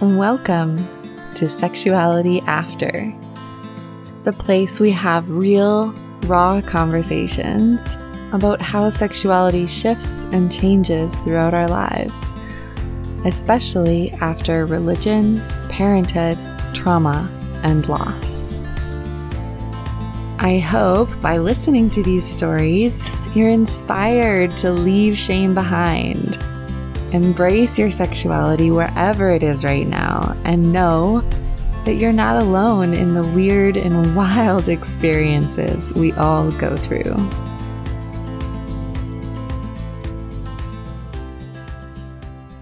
Welcome to Sexuality After, the place we have real, raw conversations about how sexuality shifts and changes throughout our lives, especially after religion, parenthood, trauma, and loss. I hope by listening to these stories, you're inspired to leave shame behind. Embrace your sexuality wherever it is right now, and know that you're not alone in the weird and wild experiences we all go through.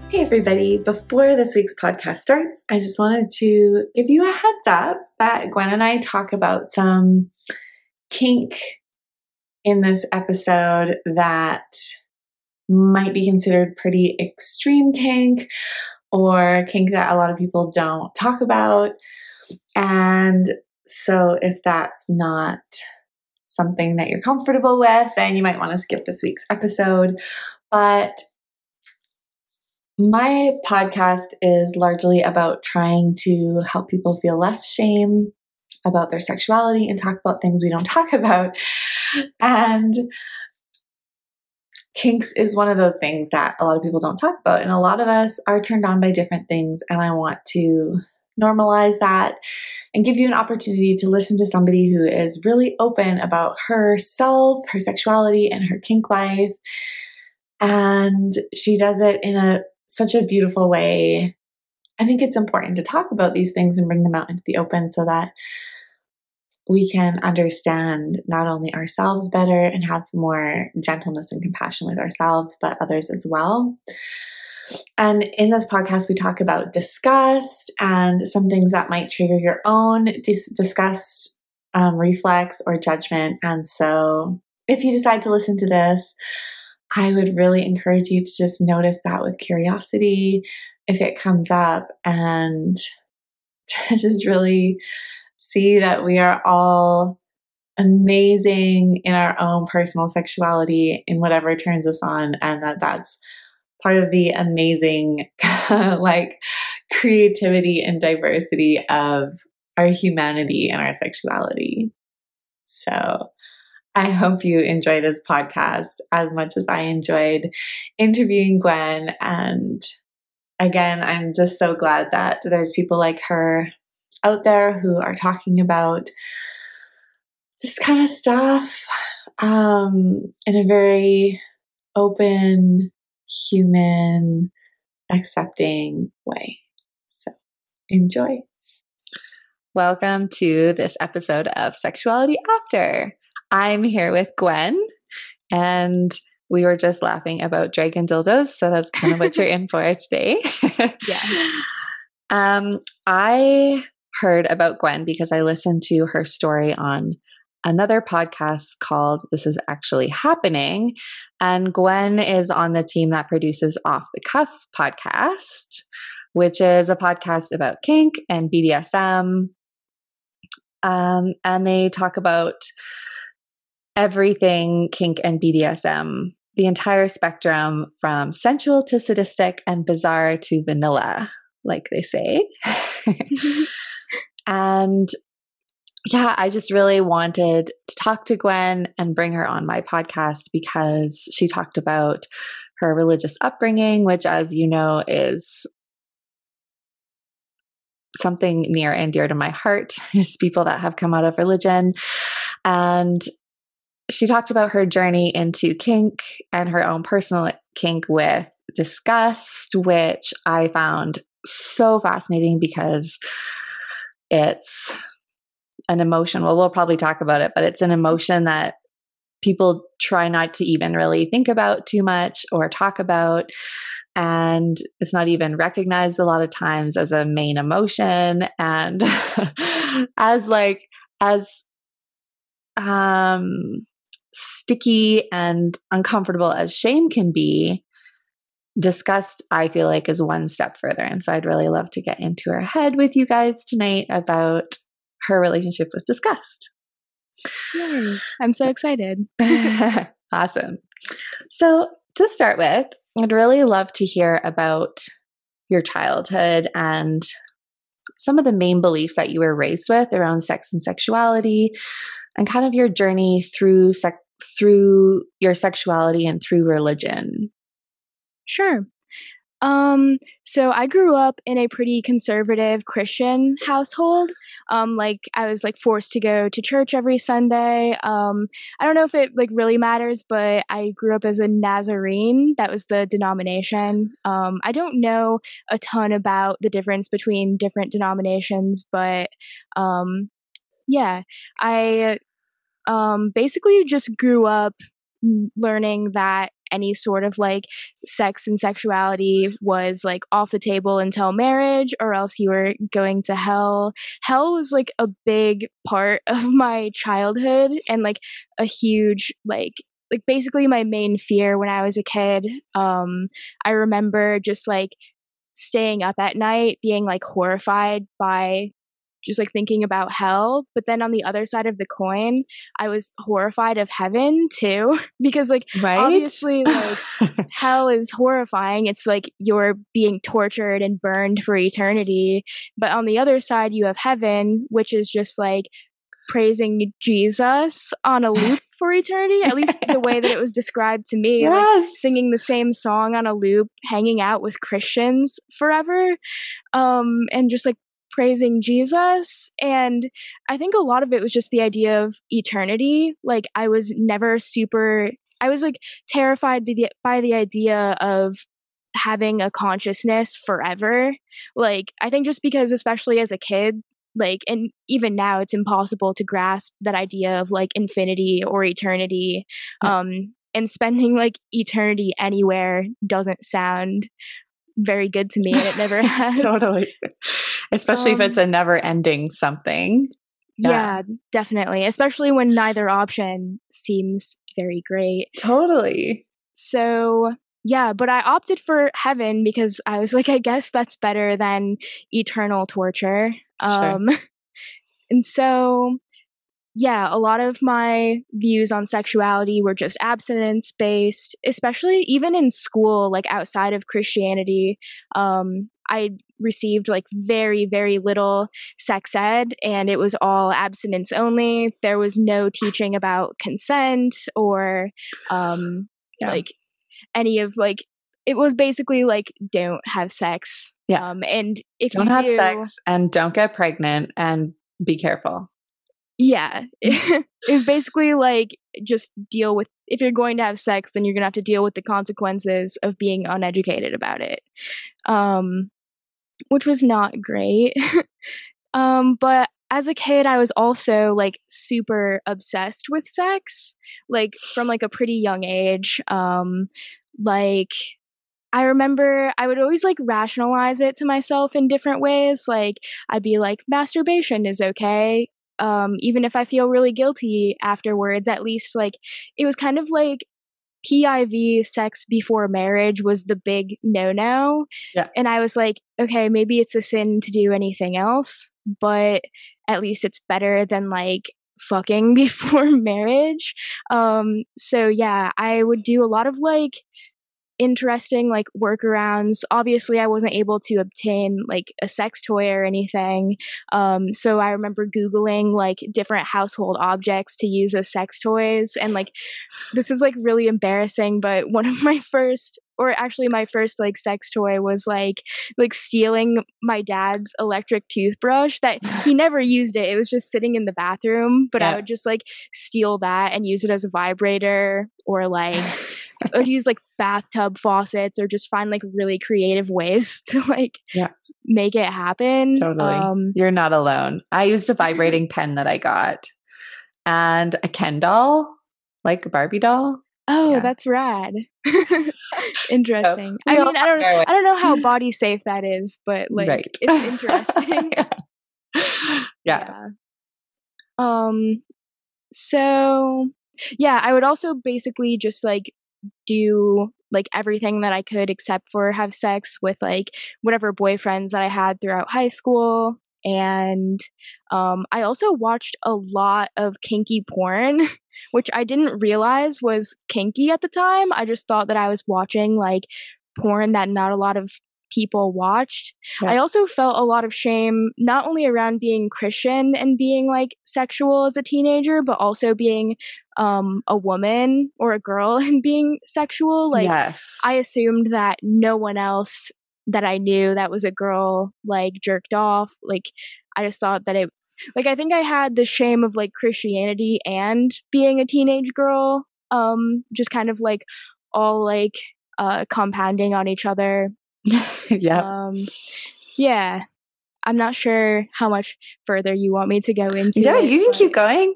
Hey, everybody. Before this week's podcast starts, I just wanted to give you a heads up that Gwen and I talk about some kink in this episode that might be considered pretty extreme kink or kink that a lot of people don't talk about. And so, if that's not something that you're comfortable with, then you might want to skip this week's episode. But my podcast is largely about trying to help people feel less shame about their sexuality and talk about things we don't talk about. And kinks is one of those things that a lot of people don't talk about. And a lot of us are turned on by different things. And I want to normalize that and give you an opportunity to listen to somebody who is really open about herself, her sexuality, and her kink life. And she does it in a such a beautiful way. I think it's important to talk about these things and bring them out into the open so that we can understand not only ourselves better and have more gentleness and compassion with ourselves, but others as well. And in this podcast, we talk about disgust and some things that might trigger your own dis- disgust, um, reflex, or judgment. And so, if you decide to listen to this, I would really encourage you to just notice that with curiosity if it comes up and just really see that we are all amazing in our own personal sexuality in whatever turns us on and that that's part of the amazing like creativity and diversity of our humanity and our sexuality so I hope you enjoy this podcast as much as I enjoyed interviewing Gwen. And again, I'm just so glad that there's people like her out there who are talking about this kind of stuff um, in a very open, human, accepting way. So enjoy. Welcome to this episode of Sexuality After. I'm here with Gwen, and we were just laughing about dragon dildos. So that's kind of what you're in for today. yeah. Um, I heard about Gwen because I listened to her story on another podcast called This Is Actually Happening. And Gwen is on the team that produces Off the Cuff podcast, which is a podcast about kink and BDSM. Um, and they talk about everything kink and BDSM, the entire spectrum from sensual to sadistic and bizarre to vanilla, like they say. And yeah, I just really wanted to talk to Gwen and bring her on my podcast because she talked about her religious upbringing, which, as you know, is something near and dear to my heart is people that have come out of religion. And she talked about her journey into kink and her own personal kink with disgust, which I found so fascinating because it's an emotion. Well, we'll probably talk about it, but it's an emotion that people try not to even really think about too much or talk about. And it's not even recognized a lot of times as a main emotion. And as like, as um sticky and uncomfortable as shame can be, disgust, I feel like, is one step further. And so I'd really love to get into her head with you guys tonight about her relationship with disgust. Yay. I'm so excited. awesome. So to start with, I'd really love to hear about your childhood and some of the main beliefs that you were raised with around sex and sexuality and kind of your journey through sec- through your sexuality and through religion. Sure. Um, so I grew up in a pretty conservative Christian household. Um, like I was like forced to go to church every Sunday. Um, I don't know if it like really matters, but I grew up as a Nazarene. That was the denomination. Um, I don't know a ton about the difference between different denominations, but um, yeah, I um basically just grew up learning that any sort of like sex and sexuality was like off the table until marriage or else you were going to hell. Hell was like a big part of my childhood and like a huge like like basically my main fear when I was a kid. Um I remember just like staying up at night being like horrified by just like thinking about hell. But then on the other side of the coin, I was horrified of heaven too, because like right? obviously like hell is horrifying. It's like you're being tortured and burned for eternity. But on the other side, you have heaven, which is just like praising Jesus on a loop for eternity, at least the way that it was described to me. Yes. Like singing the same song on a loop, hanging out with Christians forever. Um, and just like praising Jesus. And I think a lot of it was just the idea of eternity. Like, I was never super, I was like terrified by the, by the idea of having a consciousness forever. Like, I think just because, especially as a kid, like, and even now, it's impossible to grasp that idea of like infinity or eternity. Um, and spending like eternity anywhere doesn't sound very good to me and it never has. totally. Especially um, if it's a um never ending something. Yeah. yeah, definitely. Especially when neither option seems very great. Totally. So, yeah, but I opted for heaven because I was like, I guess that's better than eternal torture. Um, sure. and so yeah, a lot of my views on sexuality were just abstinence based, especially even in school, like outside of Christianity. Um, I received like very, very little sex ed, and it was all abstinence only. There was no teaching about consent or um, yeah. like any of like it was basically like don't have sex. Yeah. Um, and if don't have do, sex and don't get pregnant and be careful yeah it was basically like just deal with if you're going to have sex then you're going to have to deal with the consequences of being uneducated about it um which was not great um but as a kid i was also like super obsessed with sex like from like a pretty young age um like I remember I would always like rationalize it to myself in different ways. Like, I'd be like, masturbation is okay um, even if I feel really guilty afterwards, at least like it was kind of like PIV sex before marriage was the big no no. Yeah. And I was like, okay, maybe it's a sin to do anything else, but at least it's better than like fucking before marriage. Um, so yeah, I would do a lot of like interesting like workarounds. Obviously, I wasn't able to obtain like a sex toy or anything. Um, so I remember Googling like different household objects to use as sex toys. And like, this is like really embarrassing, but one of my first or actually my first like sex toy was like like stealing my dad's electric toothbrush that he never used it it was just sitting in the bathroom but yeah. i would just like steal that and use it as a vibrator or like I would use like bathtub faucets or just find like really creative ways to like yeah make it happen. Totally. Um, You're not alone. I used a vibrating pen that I got and a Ken doll, like a Barbie doll. Oh, yeah. that's rad. interesting. So, I mean, I don't I don't know how body safe that is, but like right. it's interesting. yeah. yeah. Um so yeah, I would also basically just like do like everything that I could except for have sex with like whatever boyfriends that I had throughout high school. And um, I also watched a lot of kinky porn. which I didn't realize was kinky at the time. I just thought that I was watching like porn that not a lot of people watched. Yeah. I also felt a lot of shame, not only around being Christian and being like sexual as a teenager, but also being um, a woman or a girl and being sexual. Like, yes. I assumed that no one else that I knew that was a girl like jerked off. Like, I just thought that it, like, I think I had the shame of like Christianity and being a teenage girl, um, just kind of like all like uh compounding on each other yeah. Um, yeah. I'm not sure how much further you want me to go into. Yeah, it, you can keep going.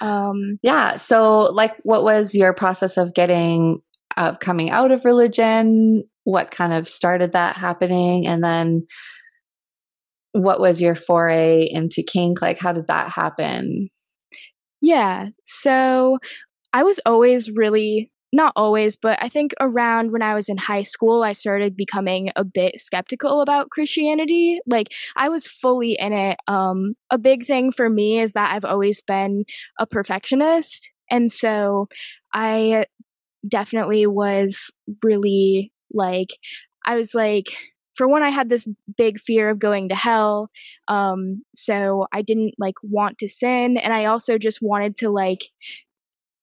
Um, yeah. So, like, what was your process of getting, of coming out of religion? What kind of started that happening? And then what was your foray into kink? Like, how did that happen? Yeah. So, I was always really not always, but I think around when I was in high school, I started becoming a bit skeptical about Christianity. Like I was fully in it. Um, a big thing for me is that I've always been a perfectionist. And so I definitely was really like, I was like, for one, I had this big fear of going to hell. Um, so I didn't like want to sin. And I also just wanted to like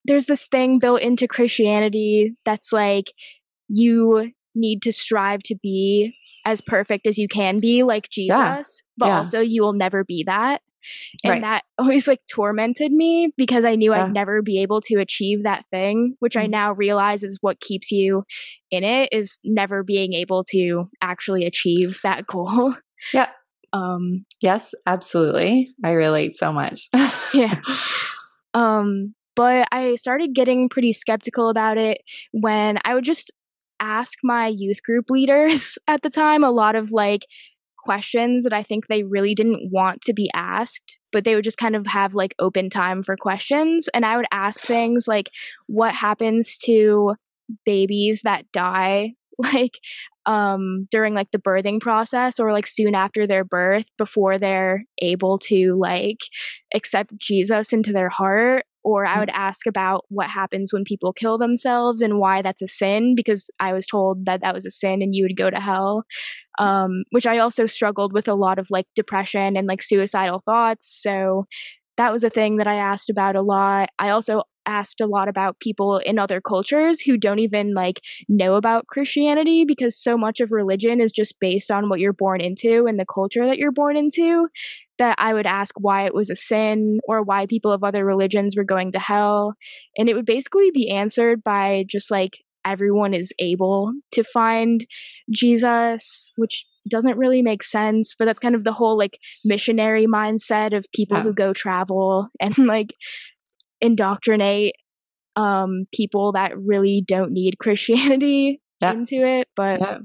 there's this thing built into Christianity that's like you need to strive to be as perfect as you can be like Jesus, yeah. but yeah. also you will never be that. And right. that always like tormented me because I knew yeah. I'd never be able to achieve that thing, which mm-hmm. I now realize is what keeps you in it is never being able to actually achieve that goal. Yeah. Um yes, absolutely. I relate so much. yeah. Um but I started getting pretty skeptical about it when I would just ask my youth group leaders at the time a lot of like questions that I think they really didn't want to be asked, but they would just kind of have like open time for questions. And I would ask things like, what happens to babies that die? Like, um, during like the birthing process or like soon after their birth before they're able to like accept Jesus into their heart or I mm. would ask about what happens when people kill themselves and why that's a sin because I was told that that was a sin and you would go to hell. Um, which I also struggled with a lot of like depression and like suicidal thoughts. So that was a thing that I asked about a lot. I also asked a lot about people in other cultures who don't even like know about Christianity because so much of religion is just based on what you're born into and the culture that you're born into that I would ask why it was a sin or why people of other religions were going to hell. And it would basically be answered by just like everyone is able to find Jesus, which doesn't really make sense, but that's kind of the whole like missionary mindset of people yeah. who go travel and like indoctrinate um people that really don't need Christianity yeah. into it. But yeah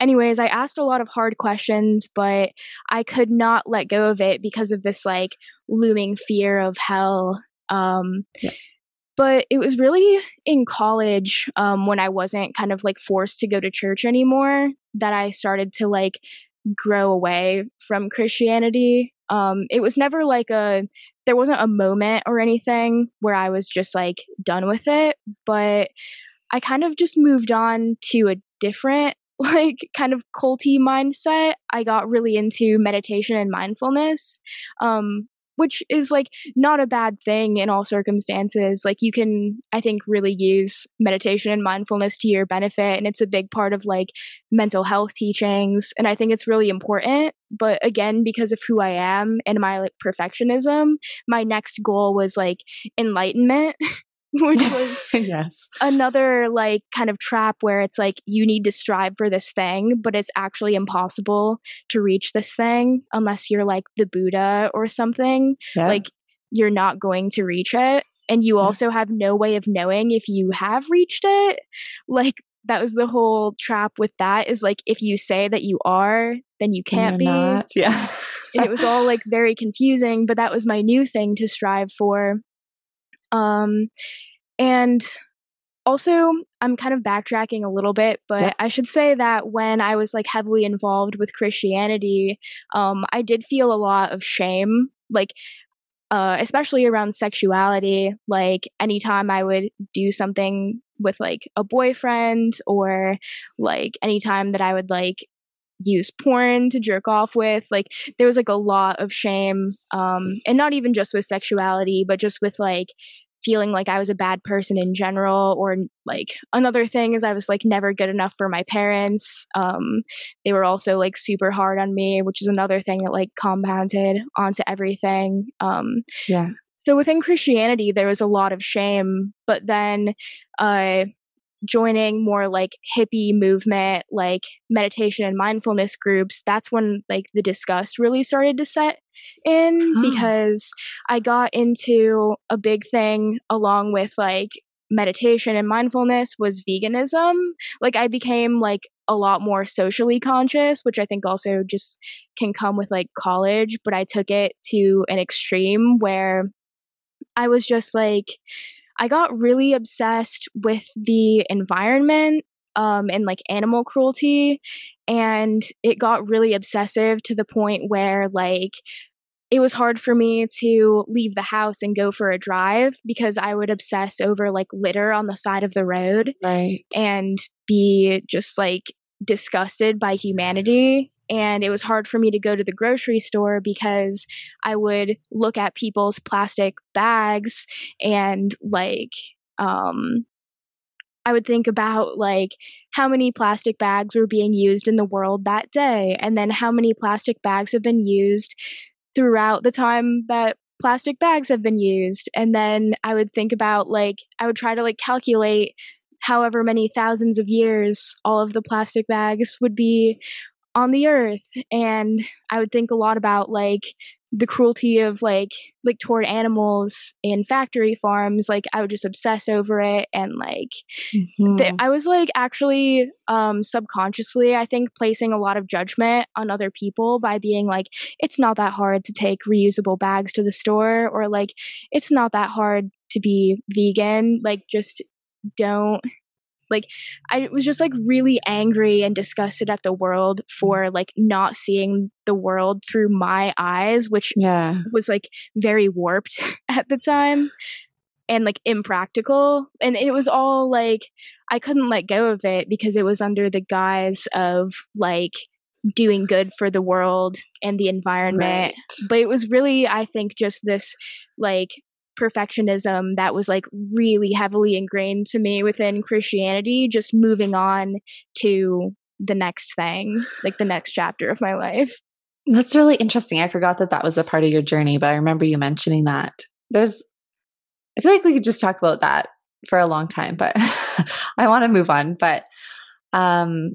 anyways, I asked a lot of hard questions, but I could not let go of it because of this like looming fear of hell. Um, yeah. But it was really in college um, when I wasn't kind of like forced to go to church anymore that I started to like grow away from Christianity. Um, it was never like a, there wasn't a moment or anything where I was just like done with it, but I kind of just moved on to a different like kind of culty mindset, I got really into meditation and mindfulness. Um, which is like not a bad thing in all circumstances. Like you can, I think, really use meditation and mindfulness to your benefit, and it's a big part of like mental health teachings. And I think it's really important. But again, because of who I am and my like perfectionism, my next goal was like enlightenment. which was yes. another like kind of trap where it's like you need to strive for this thing but it's actually impossible to reach this thing unless you're like the buddha or something. Yeah. like you're not going to reach it. And you also have no way of knowing if you have reached it. Like that was the whole trap with that is like if you say that you are then you can't be. not. yeah. And it was all like very confusing but that was my new thing to strive for um, and also, I'm kind of backtracking a little bit, but yeah. I should say that when I was like heavily involved with Christianity, um, I did feel a lot of shame. Like, uh, especially around sexuality. Like anytime I would do something with like a boyfriend, or like anytime that I would like use porn to jerk off with, like there was like a lot of shame, um, and not even just with sexuality, but just with like feeling like I was a bad person in general, or like another thing is I was like never good enough for my parents. Um, they were also like super hard on me, which is another thing that like compounded onto everything. Um, yeah. So within Christianity, there was a lot of shame, but then uh, joining more like hippie movement, like meditation and mindfulness groups, that's when like the disgust really started to set in because I got into a big thing along with like meditation and mindfulness was veganism. Like I became like a lot more socially conscious, which I think also just can come with like college, but I took it to an extreme where I was just like I got really obsessed with the environment um, and like animal cruelty. And it got really obsessive to the point where, like, it was hard for me to leave the house and go for a drive because I would obsess over like litter on the side of the road. Right. And be just like disgusted by humanity and it was hard for me to go to the grocery store because I would look at people's plastic bags and like um I would think about like how many plastic bags were being used in the world that day and then how many plastic bags have been used throughout the time that plastic bags have been used. And then I would think about like I would try to like calculate however many thousands of years all of the plastic bags would be on the earth. And i would think a lot about like the cruelty of like like toward animals in factory farms like i would just obsess over it and like mm-hmm. th- i was like actually um subconsciously i think placing a lot of judgment on other people by being like it's not that hard to take reusable bags to the store or like it's not that hard to be vegan like just don't like I was just like really angry and disgusted at the world for like not seeing the world through my eyes, which yeah. was like very warped at the time and like impractical. And it was all like I couldn't let go of it because it was under the guise of like doing good for the world and the environment. Right. But it was really, I think, just this like perfectionism that was like really heavily ingrained to me within Christianity, just moving on to the next thing, like the next chapter of my life. That's really interesting. I forgot that that was a part of your journey, but I remember you mentioning that. There's, I feel like we could just talk about that for a long time, but I want to move on. But um,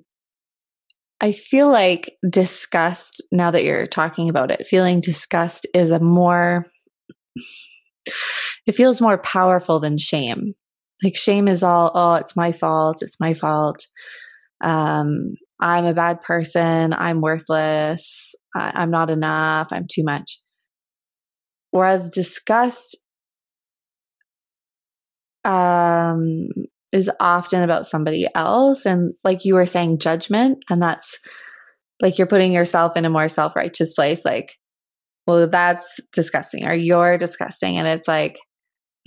I feel like disgust, now that you're talking about it, feeling disgust is a more it feels more powerful than shame. Like shame is all, oh, it's my fault, it's my fault. Um, I'm a bad person, I'm worthless, I- I'm not enough, I'm too much. Whereas disgust um, is often about somebody else. And like you were saying, judgment. And that's like you're putting yourself in a more self righteous place. Like, well, that's disgusting, or you're disgusting. And it's like,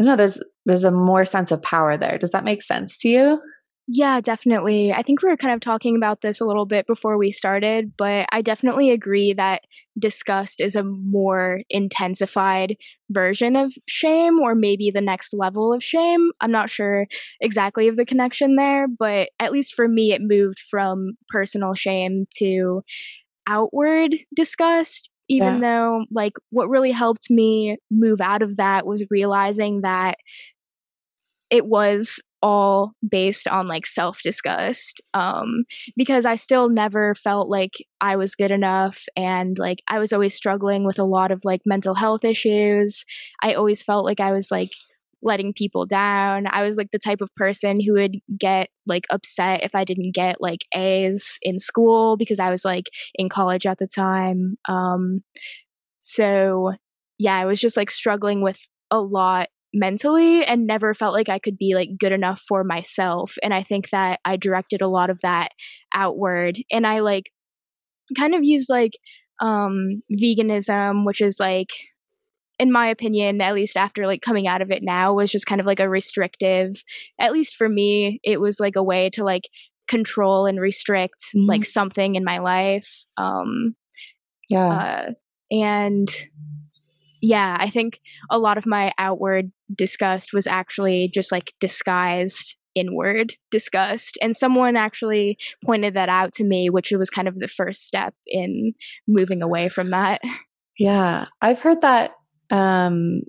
I know, there's there's a more sense of power there. Does that make sense to you? Yeah, definitely. I think we were kind of talking about this a little bit before we started, but I definitely agree that disgust is a more intensified version of shame, or maybe the next level of shame. I'm not sure exactly of the connection there, but at least for me, it moved from personal shame to outward disgust even yeah. though like what really helped me move out of that was realizing that it was all based on like self disgust um because i still never felt like i was good enough and like i was always struggling with a lot of like mental health issues i always felt like i was like letting people down. I was like the type of person who would get like upset if I didn't get like A's in school because I was like in college at the time. Um so yeah, I was just like struggling with a lot mentally and never felt like I could be like good enough for myself. And I think that I directed a lot of that outward and I like kind of used like um veganism, which is like in my opinion, at least after like coming out of it now, was just kind of like a restrictive. At least for me, it was like a way to like control and restrict mm-hmm. like something in my life. Um, yeah, uh, and yeah, I think a lot of my outward disgust was actually just like disguised inward disgust. And someone actually pointed that out to me, which was kind of the first step in moving away from that. Yeah, I've heard that um,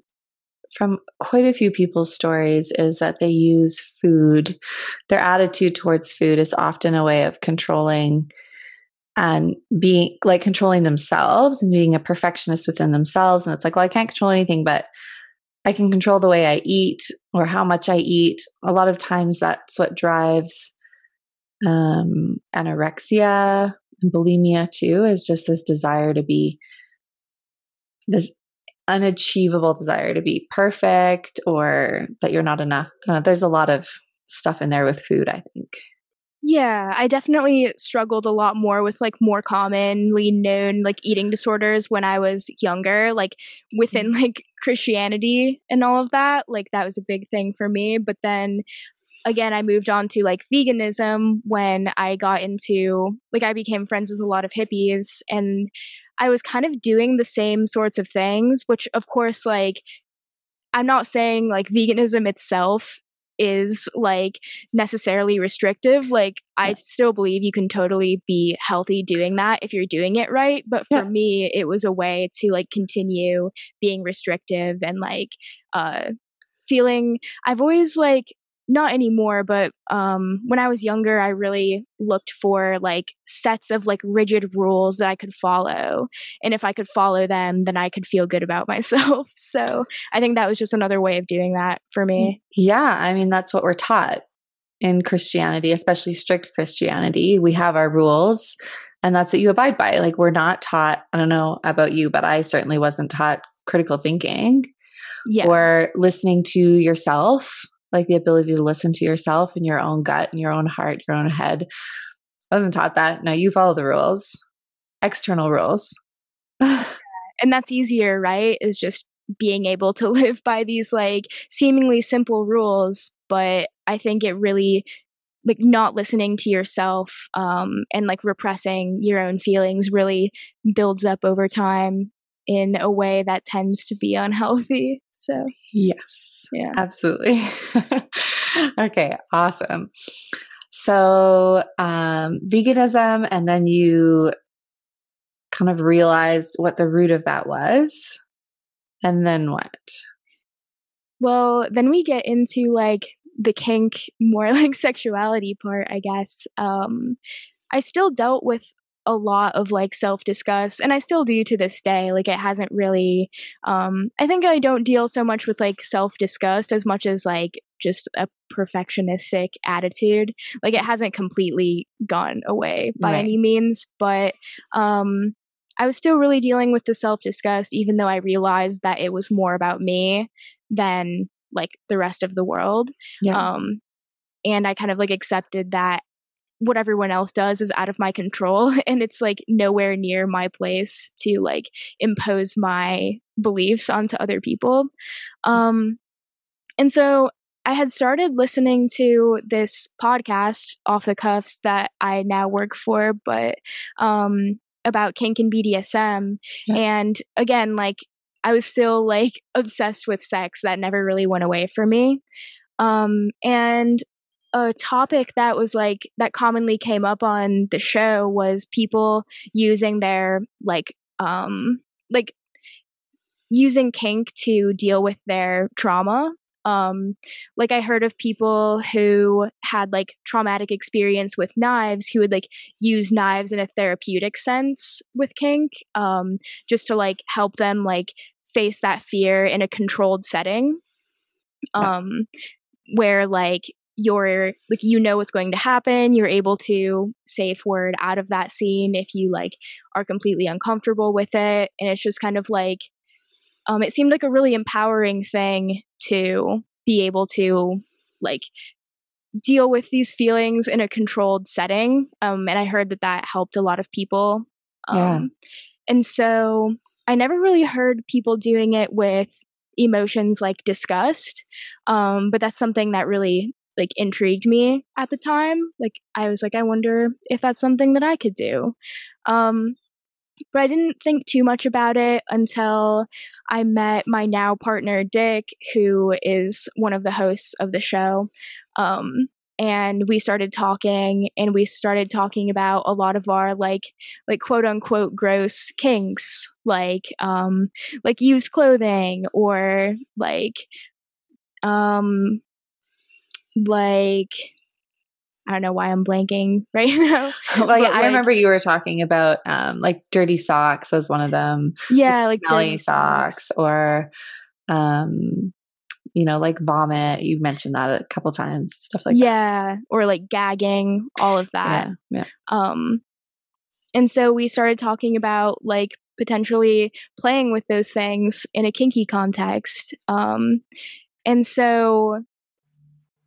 from quite a few people's stories is that they use food, their attitude towards food is often a way of controlling and being like controlling themselves and being a perfectionist within themselves. And it's like, well, I can't control anything, but I can control the way I eat or how much I eat. A lot of times that's what drives um, anorexia and bulimia too, is just this desire to be this unachievable desire to be perfect or that you're not enough. Uh, there's a lot of stuff in there with food, I think. Yeah, I definitely struggled a lot more with like more commonly known like eating disorders when I was younger, like within mm-hmm. like Christianity and all of that. Like that was a big thing for me. But then again, I moved on to like veganism when I got into like I became friends with a lot of hippies and I was kind of doing the same sorts of things, which of course like I'm not saying like veganism itself is like necessarily restrictive. Like yeah. I still believe you can totally be healthy doing that if you're doing it right. But for yeah. me, it was a way to like continue being restrictive and like uh feeling I've always like not anymore, but um, when I was younger, I really looked for like sets of like rigid rules that I could follow. And if I could follow them, then I could feel good about myself. So I think that was just another way of doing that for me. Yeah. I mean, that's what we're taught in Christianity, especially strict Christianity. We have our rules and that's what you abide by. Like, we're not taught, I don't know about you, but I certainly wasn't taught critical thinking yeah. or listening to yourself like the ability to listen to yourself and your own gut and your own heart, your own head. I wasn't taught that. No, you follow the rules, external rules. and that's easier, right? Is just being able to live by these like seemingly simple rules. But I think it really like not listening to yourself um, and like repressing your own feelings really builds up over time in a way that tends to be unhealthy. So, yes. Yeah. Absolutely. okay, awesome. So, um, veganism, and then you kind of realized what the root of that was. And then what? Well, then we get into like the kink, more like sexuality part, I guess. Um, I still dealt with a lot of like self disgust and i still do to this day like it hasn't really um i think i don't deal so much with like self disgust as much as like just a perfectionistic attitude like it hasn't completely gone away by right. any means but um i was still really dealing with the self disgust even though i realized that it was more about me than like the rest of the world yeah. um and i kind of like accepted that what everyone else does is out of my control and it's like nowhere near my place to like impose my beliefs onto other people. Um and so i had started listening to this podcast off the cuffs that i now work for but um about kink and bdsm yeah. and again like i was still like obsessed with sex that never really went away for me. Um and a topic that was like that commonly came up on the show was people using their like um like using kink to deal with their trauma. Um like i heard of people who had like traumatic experience with knives who would like use knives in a therapeutic sense with kink um just to like help them like face that fear in a controlled setting. Um where like you're like you know what's going to happen you're able to safe word out of that scene if you like are completely uncomfortable with it and it's just kind of like um it seemed like a really empowering thing to be able to like deal with these feelings in a controlled setting um and i heard that that helped a lot of people um yeah. and so I never really heard people doing it with emotions like disgust. Um, but that's something that really like intrigued me at the time. Like I was like, I wonder if that's something that I could do. Um, but I didn't think too much about it until I met my now partner Dick, who is one of the hosts of the show. Um, and we started talking and we started talking about a lot of our like like quote unquote gross kinks like um like used clothing or like um like I don't know why I'm blanking right now. like, I remember you were talking about um, like dirty socks as one of them. Yeah, like, like smelly socks, socks, or um, you know, like vomit. You mentioned that a couple times, stuff like that. yeah, that. or like gagging, all of that. Yeah, yeah. Um, and so we started talking about like potentially playing with those things in a kinky context. Um, and so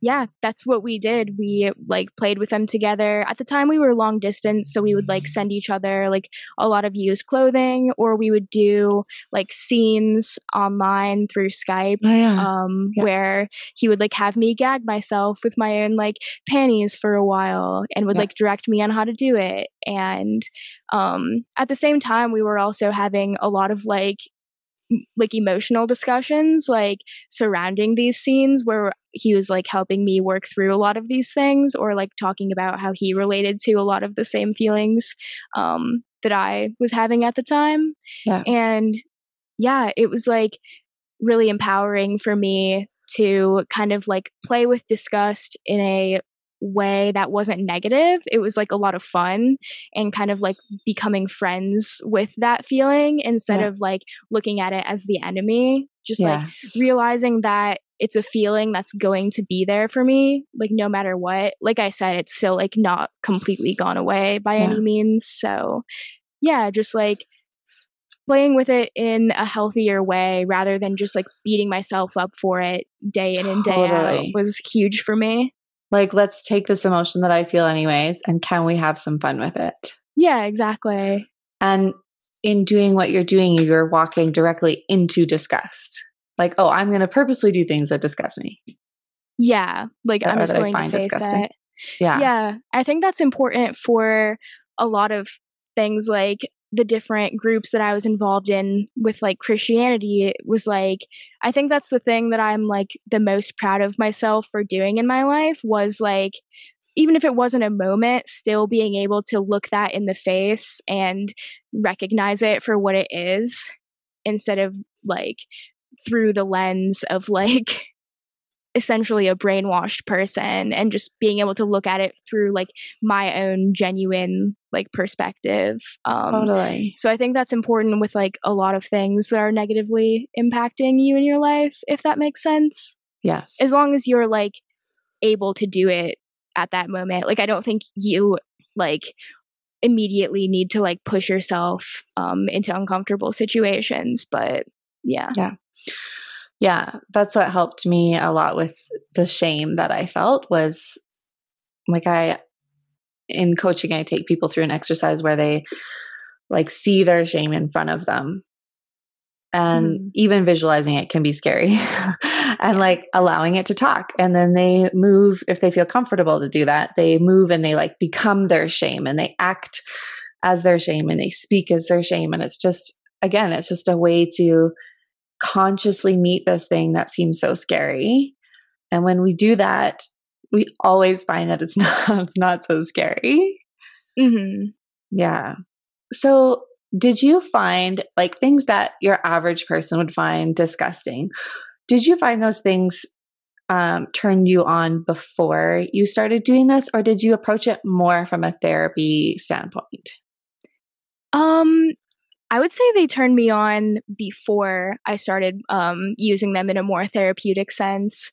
yeah, that's what we did. We like played with them together. At the time, we were long distance, so we would like send each other like a lot of used clothing, or we would do like scenes online through Skype, oh, yeah. Um, yeah. where he would like have me gag myself with my own like panties for a while, and would yeah. like direct me on how to do it. And um, at the same time, we were also having a lot of like like emotional discussions like surrounding these scenes where he was like helping me work through a lot of these things or like talking about how he related to a lot of the same feelings um, that I was having at the time. Yeah. And yeah, it was like really empowering for me to kind of like play with disgust in a way that wasn't negative. It was like a lot of fun and kind of like becoming friends with that feeling instead yeah. of like looking at it as the enemy. Just yes. like realizing that it's a feeling that's going to be there for me, like no matter what. Like I said, it's still like not completely gone away by yeah. any means. So, yeah, just like playing with it in a healthier way rather than just like beating myself up for it day in and day out was huge for me. Like, let's take this emotion that I feel, anyways, and can we have some fun with it? Yeah, exactly. And in doing what you're doing, you're walking directly into disgust. Like, oh, I'm going to purposely do things that disgust me. Yeah, like I'm just going to face disgusting. it. Yeah, yeah. I think that's important for a lot of things like the different groups that I was involved in with like Christianity it was like I think that's the thing that I'm like the most proud of myself for doing in my life was like even if it wasn't a moment still being able to look that in the face and recognize it for what it is instead of like through the lens of like essentially a brainwashed person and just being able to look at it through like my own genuine like perspective um totally. so i think that's important with like a lot of things that are negatively impacting you in your life if that makes sense. Yes. As long as you're like able to do it at that moment like i don't think you like immediately need to like push yourself um into uncomfortable situations but yeah. Yeah yeah, that's what helped me a lot with the shame that I felt was like I in coaching I take people through an exercise where they like see their shame in front of them. And mm. even visualizing it can be scary. and like allowing it to talk and then they move if they feel comfortable to do that. They move and they like become their shame and they act as their shame and they speak as their shame and it's just again it's just a way to consciously meet this thing that seems so scary. And when we do that, we always find that it's not it's not so scary. Mm-hmm. Yeah. So, did you find like things that your average person would find disgusting? Did you find those things um, turned you on before you started doing this, or did you approach it more from a therapy standpoint? Um, I would say they turned me on before I started um, using them in a more therapeutic sense,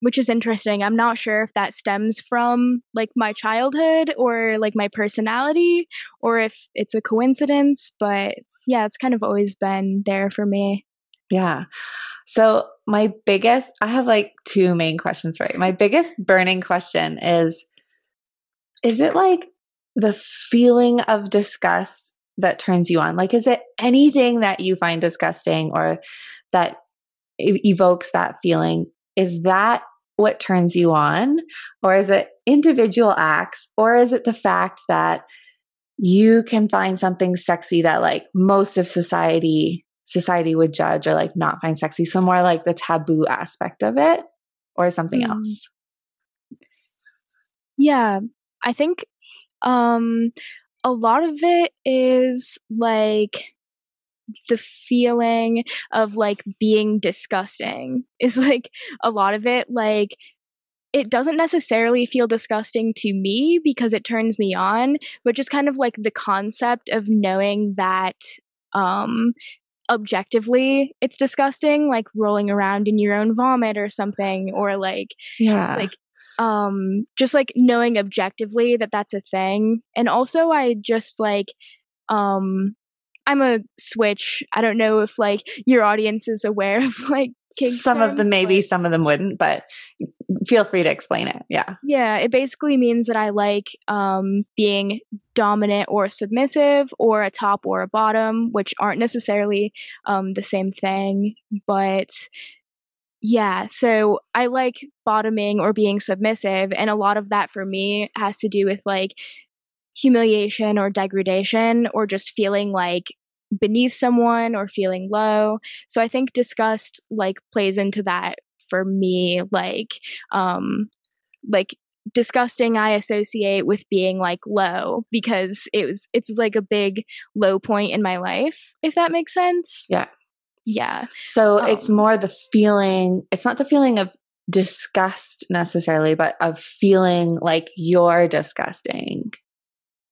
which is interesting. I'm not sure if that stems from like my childhood or like my personality or if it's a coincidence, but yeah, it's kind of always been there for me. Yeah. So, my biggest, I have like two main questions you. My biggest burning question is Is it like the feeling of disgust that turns you on? Like, is it anything that you find disgusting or that evokes that feeling? Is that what turns you on? Or is it individual acts? Or is it the fact that you can find something sexy that like most of society society would judge or like not find sexy so more like the taboo aspect of it or something mm. else yeah i think um a lot of it is like the feeling of like being disgusting is like a lot of it like it doesn't necessarily feel disgusting to me because it turns me on, but just kind of like the concept of knowing that um objectively it's disgusting like rolling around in your own vomit or something or like yeah. like um just like knowing objectively that that's a thing and also i just like um I'm a switch. I don't know if like your audience is aware of like some terms, of them maybe, some of them wouldn't, but feel free to explain it. Yeah. Yeah, it basically means that I like um being dominant or submissive or a top or a bottom, which aren't necessarily um the same thing, but yeah, so I like bottoming or being submissive and a lot of that for me has to do with like humiliation or degradation or just feeling like beneath someone or feeling low. So I think disgust like plays into that for me like um like disgusting I associate with being like low because it was it's like a big low point in my life if that makes sense. Yeah. Yeah. So um, it's more the feeling it's not the feeling of disgust necessarily but of feeling like you're disgusting.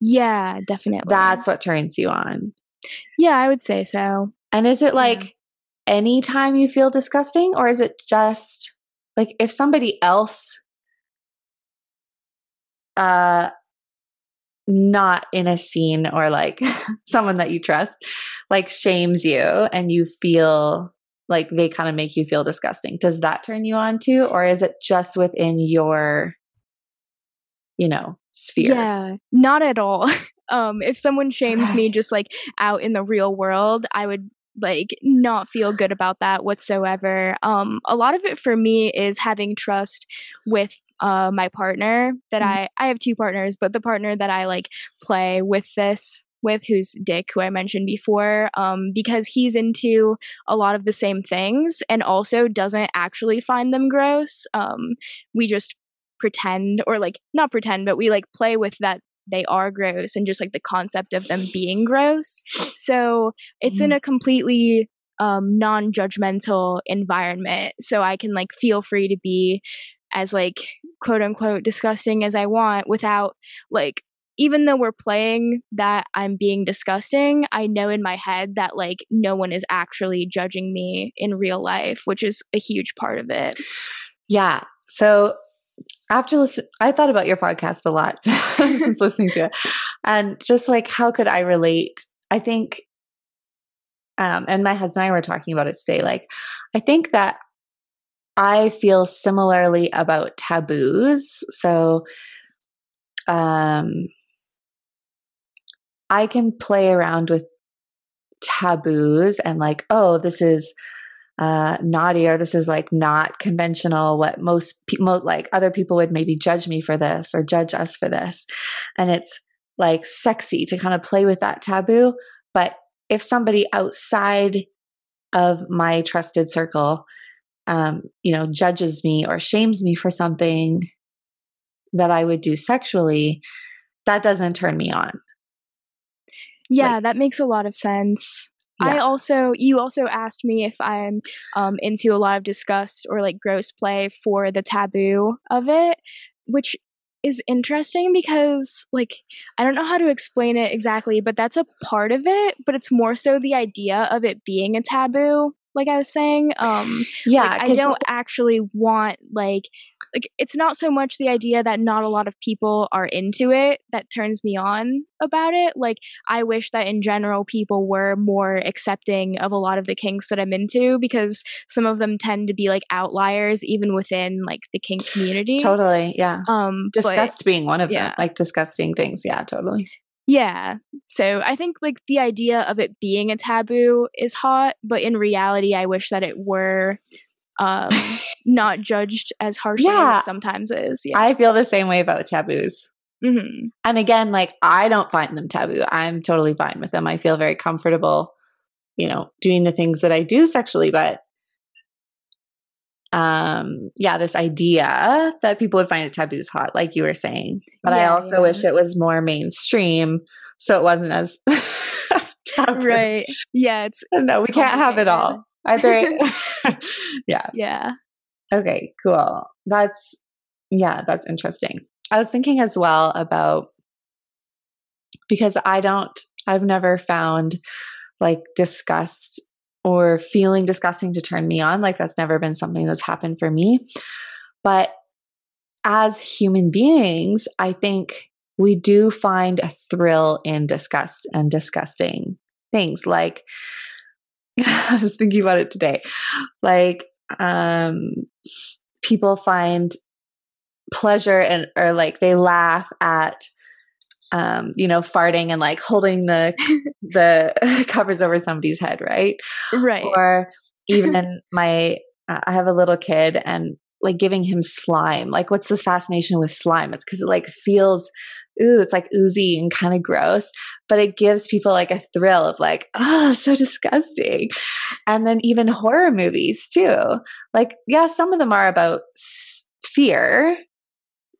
Yeah, definitely. That's what turns you on. Yeah, I would say so. And is it like yeah. anytime you feel disgusting, or is it just like if somebody else uh not in a scene or like someone that you trust like shames you and you feel like they kind of make you feel disgusting. Does that turn you on too or is it just within your you know sphere? Yeah not at all. Um if someone shames me just like out in the real world i would like not feel good about that whatsoever. Um a lot of it for me is having trust with uh my partner that mm-hmm. i i have two partners but the partner that i like play with this with who's Dick, who I mentioned before, um, because he's into a lot of the same things and also doesn't actually find them gross. Um, we just pretend, or like not pretend, but we like play with that they are gross and just like the concept of them being gross. So it's mm. in a completely um, non-judgmental environment. So I can like feel free to be as like quote unquote disgusting as I want without like even though we're playing that I'm being disgusting, I know in my head that like no one is actually judging me in real life, which is a huge part of it. Yeah. So after listen, I thought about your podcast a lot since listening to it, and just like how could I relate? I think, um, and my husband and I were talking about it today. Like, I think that I feel similarly about taboos. So, um, I can play around with taboos and like, oh, this is uh, naughty or this is like not conventional what most people like other people would maybe judge me for this or judge us for this and it's like sexy to kind of play with that taboo but if somebody outside of my trusted circle um, you know judges me or shames me for something that i would do sexually that doesn't turn me on yeah like, that makes a lot of sense yeah. I also, you also asked me if I'm um, into a lot of disgust or like gross play for the taboo of it, which is interesting because like I don't know how to explain it exactly, but that's a part of it, but it's more so the idea of it being a taboo like I was saying. Um yeah, like, I don't actually want like like it's not so much the idea that not a lot of people are into it that turns me on about it like i wish that in general people were more accepting of a lot of the kinks that i'm into because some of them tend to be like outliers even within like the kink community totally yeah um disgust but, being one of yeah. them like disgusting things yeah totally Yeah. So I think like the idea of it being a taboo is hot, but in reality, I wish that it were um, not judged as harshly Yeah. as it sometimes is. Yeah. I feel the same way about taboos. hmm And again, like I don't find them taboo. I'm totally fine with them. I feel very comfortable, you know, doing the things that I do sexually, but um yeah, this idea that people would find it taboo is hot, like you were saying. But I also yeah. wish it was more mainstream so it wasn't as taboo. Right. Yeah. It's No, we can't have it all. Either yeah. yeah. Okay, cool. That's yeah, that's interesting. I was thinking as well about because I don't I've never found like disgust or feeling disgusting to turn me on. Like that's never been something that's happened for me. But as human beings, I think we do find a thrill in disgust and disgusting things. Like I was thinking about it today. Like um people find pleasure and or like they laugh at um you know farting and like holding the the covers over somebody's head right? Right. or even my uh, i have a little kid and like giving him slime. Like what's this fascination with slime? It's because it like feels ooh it's like oozy and kind of gross but it gives people like a thrill of like oh so disgusting. And then even horror movies too. Like yeah some of them are about s- fear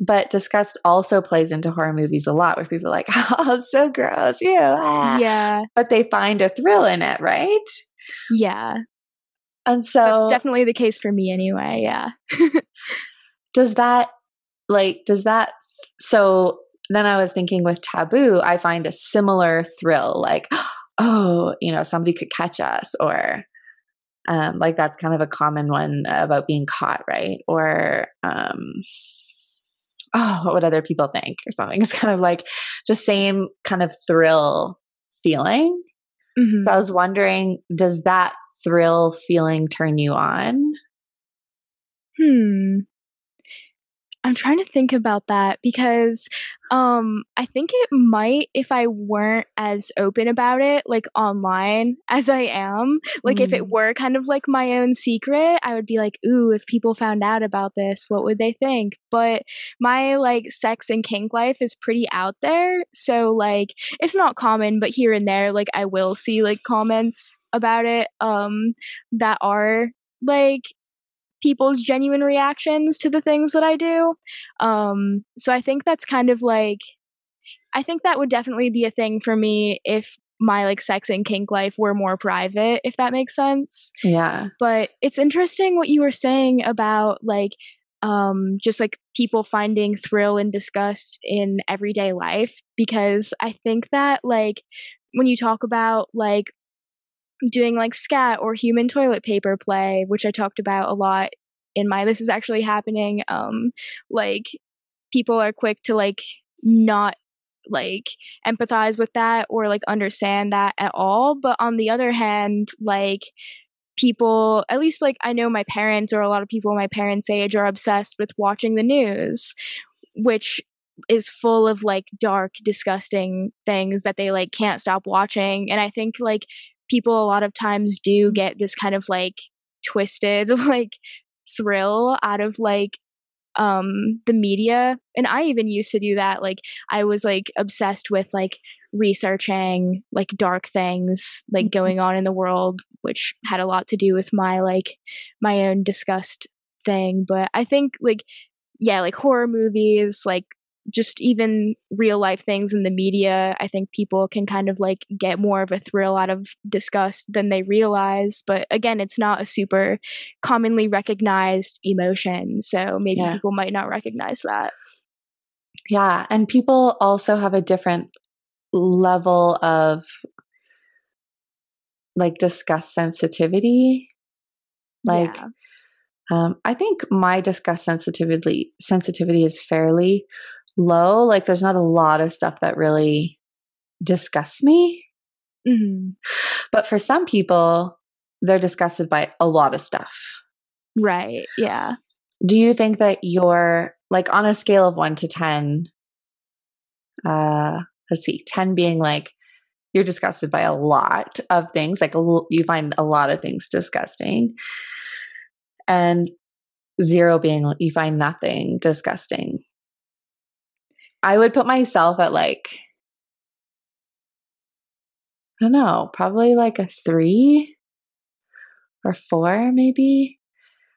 but disgust also plays into horror movies a lot where people are like oh it's so gross ew, ah. yeah. but they find a thrill in it right Yeah. and so That's definitely the case for me anyway. Yeah. does that like does that so then i was thinking with taboo i find a similar thrill like oh you know somebody could catch us or um like that's kind of a common one about being caught right or um oh what would other people think or something it's kind of like the same kind of thrill feeling Mhm. so i was wondering does that thrill feeling turn you on Hmm. I'm trying to think about that because um I think it might if I weren't as open about it like online as I am. Like if Mm. it were kind of like my own secret, I would be like, "Ooh, if people found out about this, what would they think?" But my like sex and kink life is pretty out there, so like it's not common, but here and there like I will see like comments about it um that are like people's genuine reactions to the things that I do. Um, so I think that's kind of like, I think that would definitely be a thing for me if my like sex and kink life were more private, if that makes sense. yeah But it's interesting what you were saying about like, um, just like people finding thrill and disgust in everyday life, because I think that like when you talk about like doing like scat or human toilet paper play, which I talked about a lot in my this is actually happening. Um, like people are quick to like not like empathize with that or like understand that at all. But on the other hand, like people at least like I know my parents or a lot of people my parents' age are obsessed with watching the news, which is full of like dark, disgusting things that they like can't stop watching. And I think like people a lot of times do get this kind of like twisted like thrill out of like um the media. And i even used to do that like i was like obsessed with like researching like dark things like Mhm. going on in the world which had a lot to do with my like my own disgust thing. But i think like yeah like horror movies like just even real life things in the media i think people can kind of like get more of a thrill out of disgust than they realize but again it's not a super commonly recognized emotion so maybe Yeah. people might not recognize that Yeah. And people also have a different level of like disgust sensitivity. Like, yeah. um, I think my disgust sensitivity sensitivity is fairly low. Like, there's not a lot of stuff that really disgusts me. Mhm. But for some people, they're disgusted by a lot of stuff. right yeah Do you think that you're like on a scale of one to 10, uh, let's see, 10 being like you're disgusted by a lot of things, like a, you find a lot of things disgusting. And zero being you find nothing disgusting. I would put myself at like, I don't know, probably like a three or four, maybe.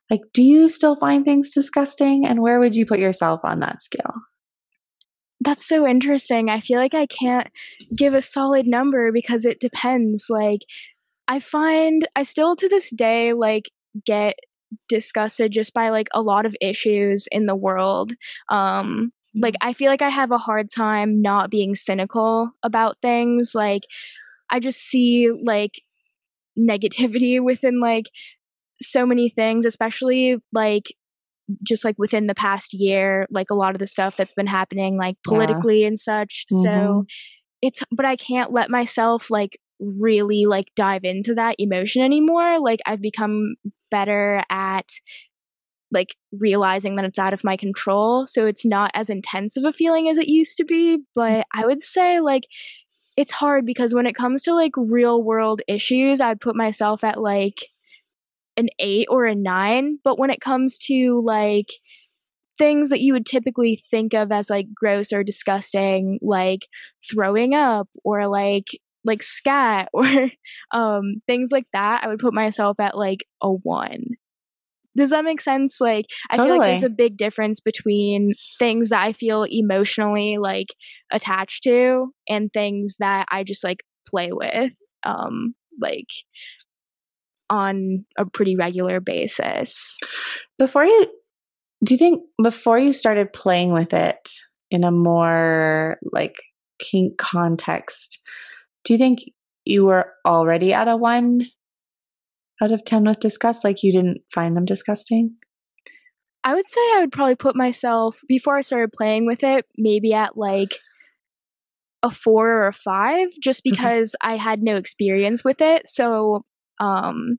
Like, do you still find things disgusting? And where would you put yourself on that scale? That's so interesting. I feel like I can't give a solid number because it depends. Like, I find I still to this day like get disgusted just by like a lot of issues in the world. Um, like. I feel like I have a hard time not being cynical about things. Like I just see like negativity within like so many things, especially like just like within the past year, like a lot of the stuff that's been happening like politically yeah. and such. Mm-hmm. So it's but I can't let myself like really like dive into that emotion anymore. Like I've become better at like realizing that it's out of my control. So it's not as intense of a feeling as it used to be. But I would say like it's hard because when it comes to like real world issues, I'd put myself at like an eight or a nine. But when it comes to like things that you would typically think of as like gross or disgusting, like throwing up or like like scat or um things like that, I would put myself at like a one. Does that make sense? Like I totally. feel like there's a big difference between things that I feel emotionally like attached to and things that I just like play with. Um like on a pretty regular basis. Before you do you think before you started playing with it in a more like kink context, do you think you were already at a one out of 10 with disgust? Like you didn't find them disgusting? I would say I would probably put myself, before I started playing with it, maybe at like a four or a five, just because I had no experience with it. So, um,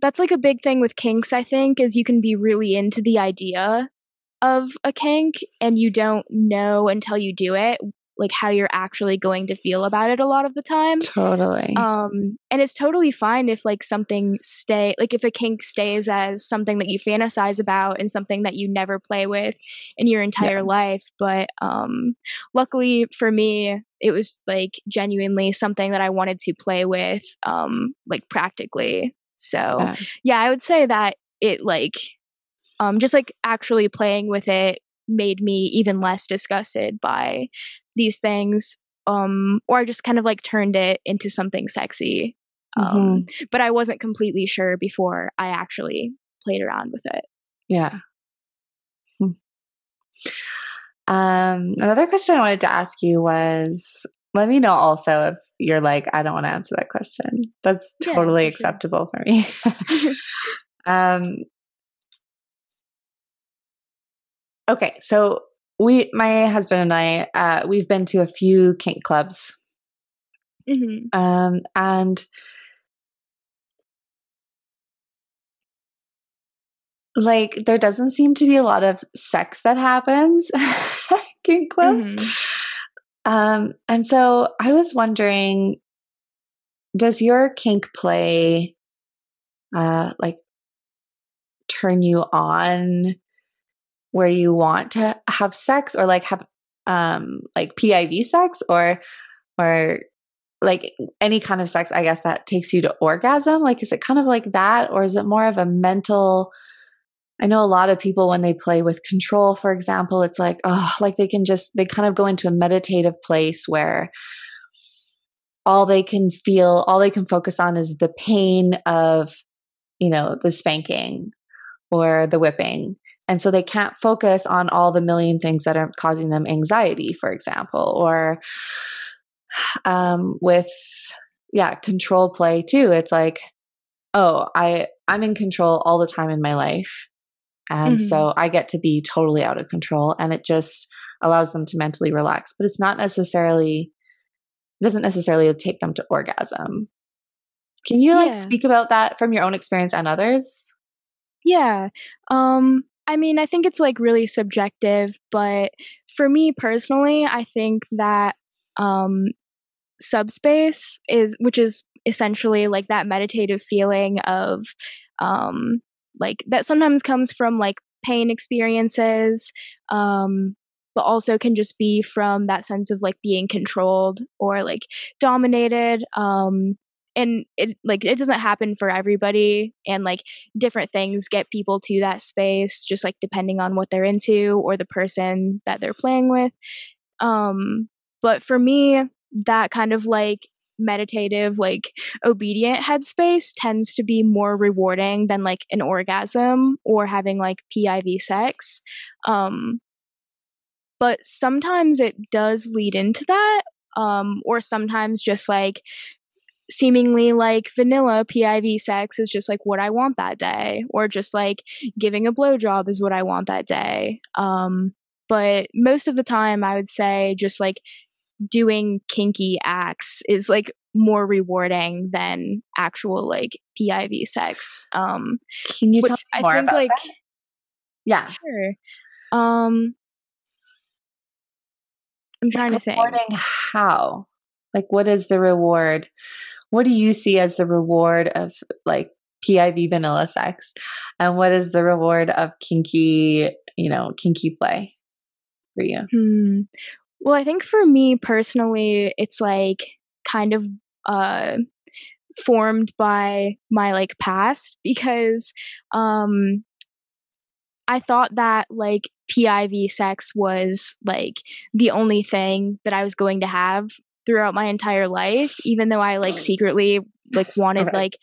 that's like a big thing with kinks, I think, is you can be really into the idea of a kink and you don't know until you do it like how you're actually going to feel about it a lot of the time. Totally. Um and it's totally fine if like something stay like if a kink stays as something that you fantasize about and something that you never play with in your entire yeah. life, but um luckily for me it was like genuinely something that I wanted to play with um like practically. So, yeah, yeah I would say that it like um just like actually playing with it made me even less disgusted by these things um or I just kind of like turned it into something sexy um mm-hmm. but I wasn't completely sure before I actually played around with it. Yeah. Hmm. um another question I wanted to ask you was let me know also if you're like I don't want to answer that question. That's totally yeah, acceptable for me. Um okay so we my husband and i uh, we've been to a few kink clubs mm-hmm. um, and like there doesn't seem to be a lot of sex that happens kink clubs mm-hmm. um, and so i was wondering does your kink play uh, like turn you on where you want to have sex or like have um like PIV sex or or like any kind of sex I guess that takes you to orgasm? Like is it kind of like that or is it more of a mental I know a lot of people when they play with control for example it's like oh like they can just they kind of go into a meditative place where all they can feel all they can focus on is the pain of you know the spanking or the whipping and so they can't focus on all the million things that are causing them anxiety, for example, or um, with, yeah, control play too. It's like, oh, I, I'm in control all the time in my life. And mm-hmm. so I get to be totally out of control and it just allows them to mentally relax. But it's not necessarily, doesn't necessarily take them to orgasm. Can you like yeah. speak about that from your own experience and others? Yeah. Um I mean, I think it's like really subjective, but for me personally, I think that um, subspace is which is essentially like that meditative feeling of um, like that sometimes comes from like pain experiences um, but also can just be from that sense of like being controlled or like dominated um and it like it doesn't happen for everybody and like different things get people to that space just like depending on what they're into or the person that they're playing with. Um but for me that kind of like meditative like obedient headspace tends to be more rewarding than like an orgasm or having like piv sex. Um but sometimes it does lead into that um or sometimes just like seemingly like vanilla PIV sex is just like what I want that day, or just like giving a blowjob is what I want that day. Um, but most of the time, I would say just like doing kinky acts is like more rewarding than actual like PIV sex. Um, Can you tell me more I think, about like, that? Yeah, sure. Um, I'm trying like to think. Rewarding how? Like, what is the reward? What do you see as the reward of like PIV vanilla sex? And what is the reward of kinky, you know, kinky play for you? Hmm. Well, I think for me personally, it's like kind of uh formed by my like past because um I thought that like PIV sex was like the only thing that I was going to have throughout my entire life even though i like secretly like wanted like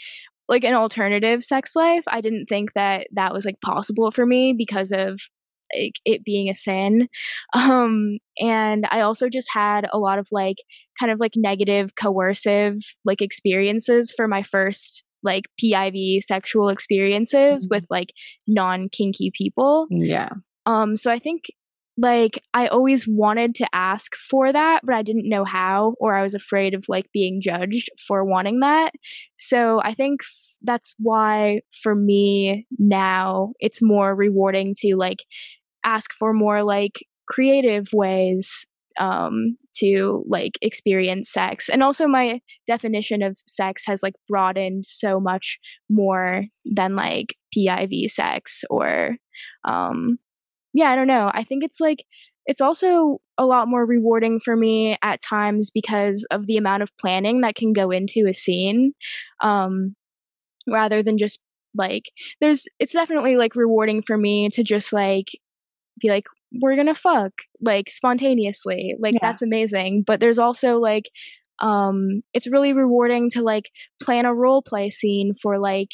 like an alternative sex life i didn't think that that was like possible for me because of like it being a sin. Um and i also just had a lot of like kind of like negative coercive like experiences for my first like piv sexual experiences mm-hmm. with like non kinky people. Yeah. Um so i think like I always wanted to ask for that, but I didn't know how, or I was afraid of like being judged for wanting that. So I think that's why for me now it's more rewarding to like ask for more like creative ways um to like experience sex and also my definition of sex has like broadened so much more than like piv sex or um yeah, I don't know. I think it's like it's also a lot more rewarding for me at times because of the amount of planning that can go into a scene um rather than just like there's it's definitely like rewarding for me to just like be like we're going to fuck like spontaneously. Like yeah. that's amazing, but there's also like um it's really rewarding to like plan a role play scene for like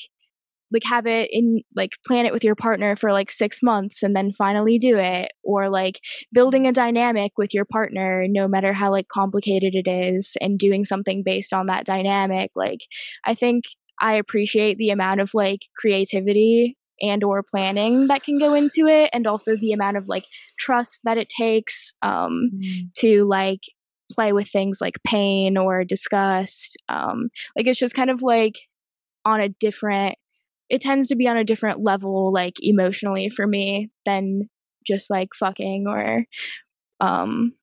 like have it in like plan it with your partner for like six months and then finally do it or like building a dynamic with your partner no matter how like complicated it is and doing something based on that dynamic like i think i appreciate the amount of like creativity and or planning that can go into it and also the amount of like trust that it takes um mm. to like play with things like pain or disgust um like it's just kind of like on a different it tends to be on a different level like emotionally for me than just like fucking or um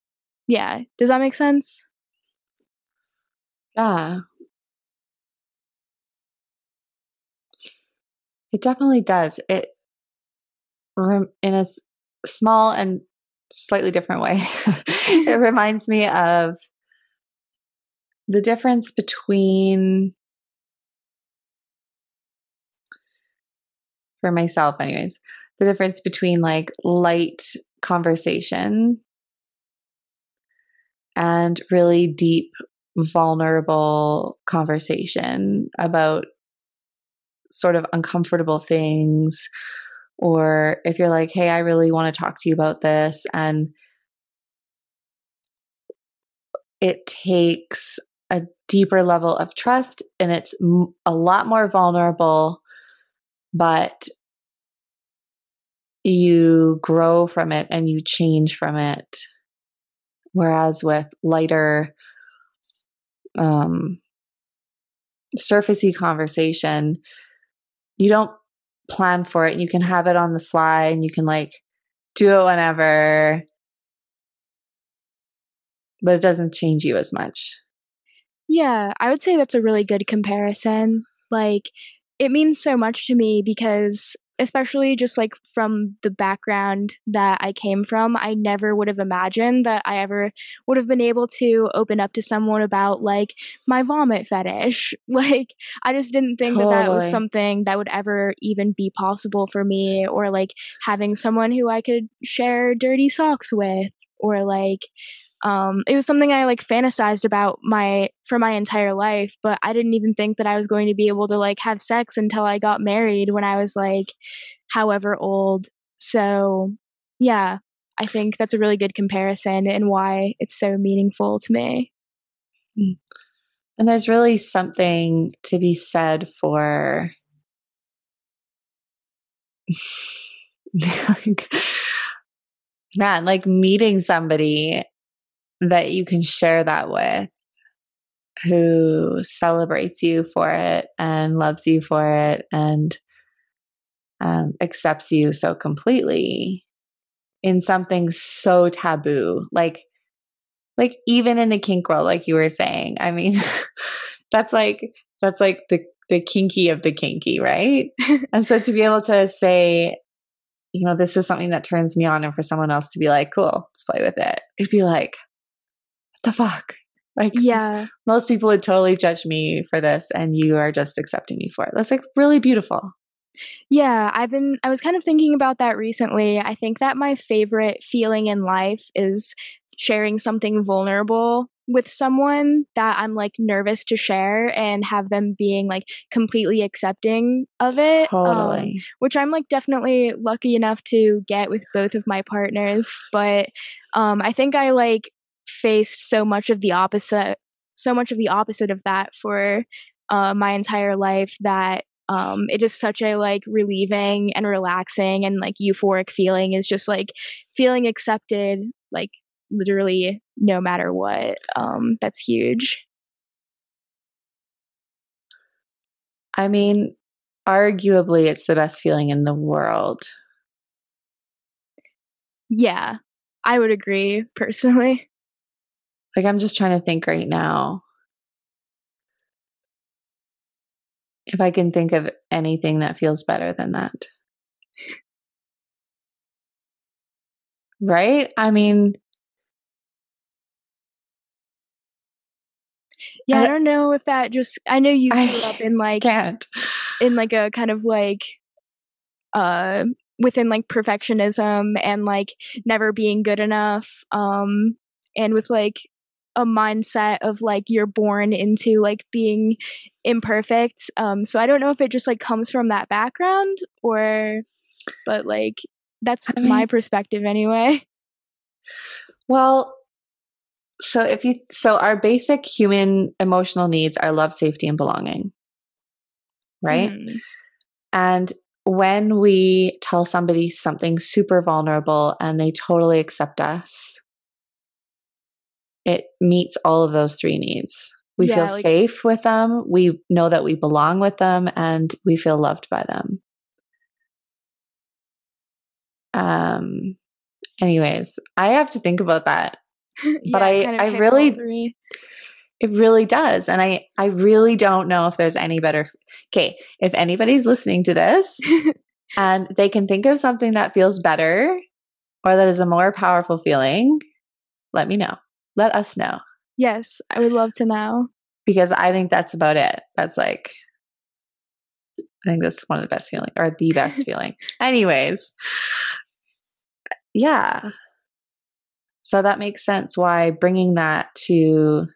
yeah. Does that make sense? Yeah. It definitely does. It in a small and slightly different way. It reminds me of the difference between for myself anyways. The difference between like light conversation and really deep vulnerable conversation about sort of uncomfortable things or if you're like hey i really want to talk to you about this and it takes a deeper level of trust and it's a lot more vulnerable but you grow from it and you change from it. Whereas with lighter, um, surfacey conversation, you don't plan for it. You can have it on the fly and you can like do it whenever. but it doesn't change you as much. Yeah, I would say that's a really good comparison. Like, it means so much to me because especially just like from the background that I came from, I never would have imagined that I ever would have been able to open up to someone about like my vomit fetish. Like, I just didn't think totally. that that was something that would ever even be possible for me, or like having someone who I could share dirty socks with, or like um, it was something I like fantasized about my for my entire life, but I didn't even think that I was going to be able to like have sex until I got married when I was like however old. So, yeah, I think that's a really good comparison and why it's so meaningful to me. Hmm. And there's really something to be said for man, like meeting somebody that you can share that with who celebrates you for it and loves you for it and um, accepts you so completely in something so taboo like like even in the kink world like you were saying i mean that's like that's like the the kinky of the kinky right? And so to be able to say you know this is something that turns me on and for someone else to be like cool let's play with it it'd be like the fuck? Like, yeah, most people would totally judge me for this, and you are just accepting me for it. That's like really beautiful. Yeah, I've been, I was kind of thinking about that recently. I think that my favorite feeling in life is sharing something vulnerable with someone that I'm like nervous to share and have them being like completely accepting of it. Um, totally. Um, which I'm like definitely lucky enough to get with both of my partners. But um, I think I like faced so much of the opposite so much of the opposite of that for uh, my entire life that um, it is such a like relieving and relaxing and like euphoric feeling is just like feeling accepted like literally no matter what um, that's huge. I mean arguably it's the best feeling in the world. Yeah i would agree personally like, I'm just trying to think right now if I can think of anything that feels better than that. Right? I mean, yeah, I, I don't know if that just I know you grew up in like can't in like a kind of like uh within like perfectionism and like never being good enough um and with like a mindset of like you're born into like being imperfect. Um, so I don't know if it just like comes from that background or, but like that's I mean, my perspective anyway. Well, so if you so our basic human emotional needs are love, safety, and belonging, right? Mm. And when we tell somebody something super vulnerable and they totally accept us it meets all of those three needs. We yeah, feel like, safe with them, we know that we belong with them, and we feel loved by them. Um anyways, I have to think about that. but I I really it really does and I I really don't know if there's any better Okay, if anybody's listening to this and they can think of something that feels better or that is a more powerful feeling, let me know let us know. Yes, I would love to know. Because I think that's about it. That's like, I think that's one of the best feeling or the best feeling. Anyways, yeah. So that makes sense why bringing that to,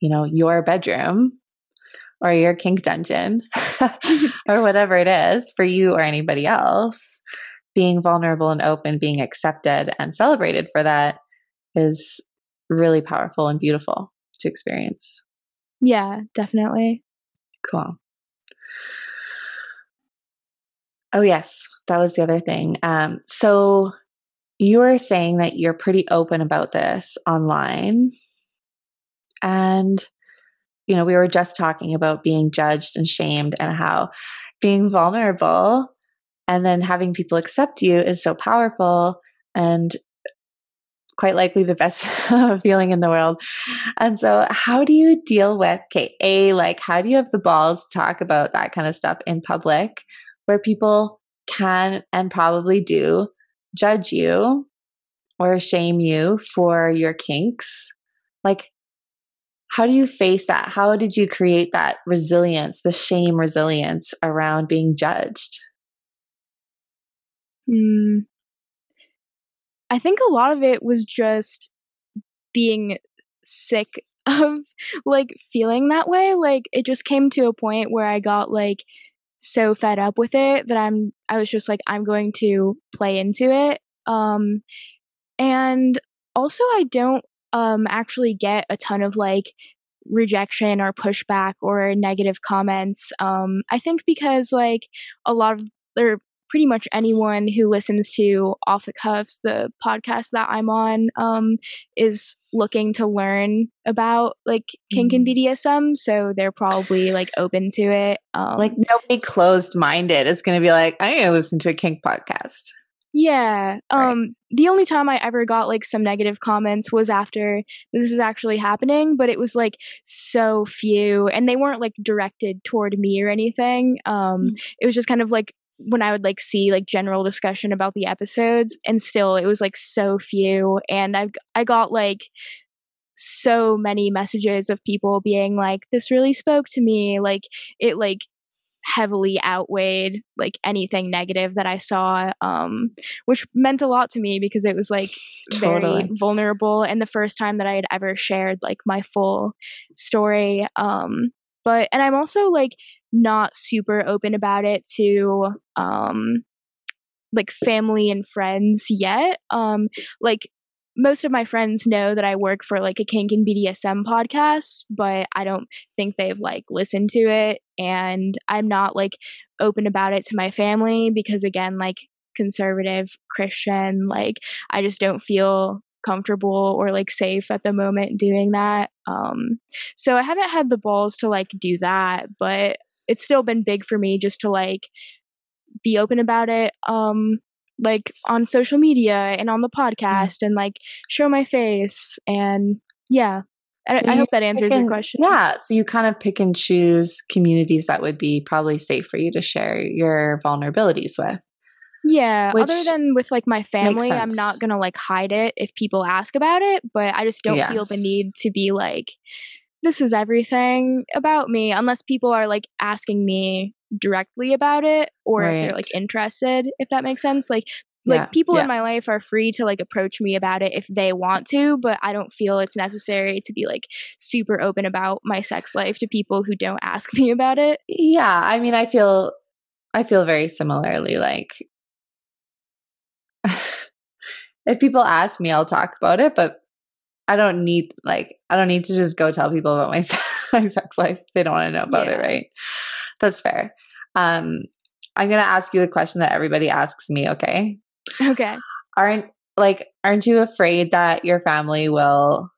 you know, your bedroom or your kink dungeon or whatever it is for you or anybody else, being vulnerable and open, being accepted and celebrated for that is really powerful and beautiful to experience. Yeah, definitely. Cool. Oh, yes, that was the other thing. Um, so you were saying that you're pretty open about this online. And, you know, we were just talking about being judged and shamed and how being vulnerable and then having people accept you is so powerful. And quite likely the best feeling in the world. And so, how do you deal with, okay, A, like, how do you have the balls to talk about that kind of stuff in public where people can and probably do judge you or shame you for your kinks? Like, how do you face that? How did you create that resilience, the shame resilience around being judged? Hmm. I think a lot of it was just being sick of like feeling that way. Like it just came to a point where I got like so fed up with it that I'm I was just like I'm going to play into it. Um and also I don't um actually get a ton of like rejection or pushback or negative comments. Um I think because like a lot of or pretty much anyone who listens to Off the Cuffs, the podcast that I'm on, um, is looking to learn about like kink and mm-hmm. BDSM. So they're probably like open to it. Um, like nobody closed minded is going to be like, I'm going to listen to a kink podcast. Yeah. Um right. the only time I ever got like some negative comments was after this is actually happening, but it was like so few and they weren't like directed toward me or anything. Um mm. it was just kind of like when I would like see like general discussion about the episodes and still it was like so few and I I got like so many messages of people being like this really spoke to me like it like heavily outweighed like anything negative that I saw um which meant a lot to me because it was like totally. very vulnerable and the first time that I had ever shared like my full story um but and I'm also like not super open about it to um like family and friends yet. Um like most of my friends know that I work for like a kink and BDSM podcast, but I don't think they've like listened to it and I'm not like open about it to my family because again like conservative Christian like I just don't feel comfortable or like safe at the moment doing that. Um so I haven't had the balls to like do that, but it's still been big for me just to like be open about it um like on social media and on the mm. podcast and like show my face and yeah so I, I hope that answers and, your question yeah so you kind of pick and choose communities that would be probably safe for you to share your vulnerabilities with yeah other than with like my family i'm not gonna like hide it if people ask about it but i just don't yes. feel the need to be like this is everything about me unless people are like asking me directly about it or right. if they're like interested if that makes sense like like yeah, people yeah. in my life are free to like approach me about it if they want to but i don't feel it's necessary to be like super open about my sex life to people who don't ask me about it yeah i mean i feel i feel very similarly like if people ask me i'll talk about it but I don't need like I don't need to just go tell people about my, my sex life. They don't want to know about yeah. it, right? That's fair. Um, I'm gonna ask you the question that everybody asks me. Okay. Okay. Aren't like aren't you afraid that your family will,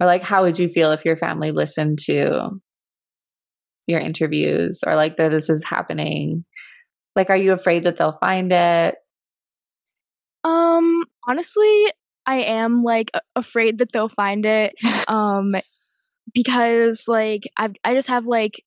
or like how would you feel if your family listened to your interviews or like that this is happening? Like, are you afraid that they'll find it? Um, honestly, I am like afraid that they'll find it um because like I I just have like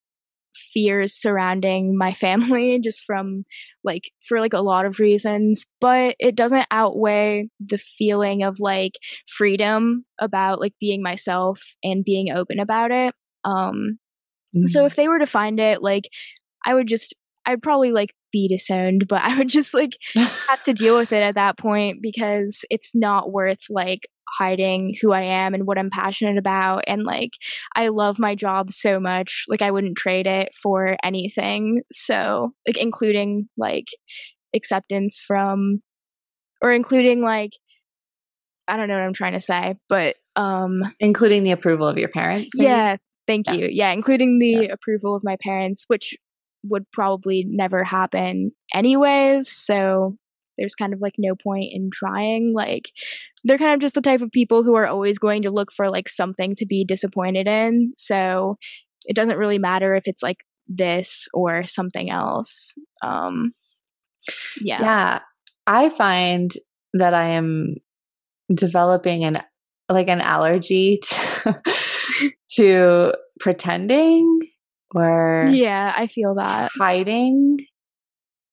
fears surrounding my family just from like for like a lot of reasons but it doesn't outweigh the feeling of like freedom about like being myself and being open about it um mm-hmm. so if they were to find it like I would just I'd probably like be disowned, but I would just like have to deal with it at that point because it's not worth like hiding who I am and what I'm passionate about. And like, I love my job so much. Like, I wouldn't trade it for anything. So, like, including like acceptance from, or including like, I don't know what I'm trying to say, but um, including the approval of your parents. Maybe? Yeah. Thank yeah. you. Yeah, including the yeah. approval of my parents, which would probably never happen anyways. So there's kind of like no point in trying. Like they're kind of just the type of people who are always going to look for like something to be disappointed in. So it doesn't really matter if it's like this or something else. Um yeah. Yeah. I find that I am developing an like an allergy to, to pretending or yeah, I feel that. hiding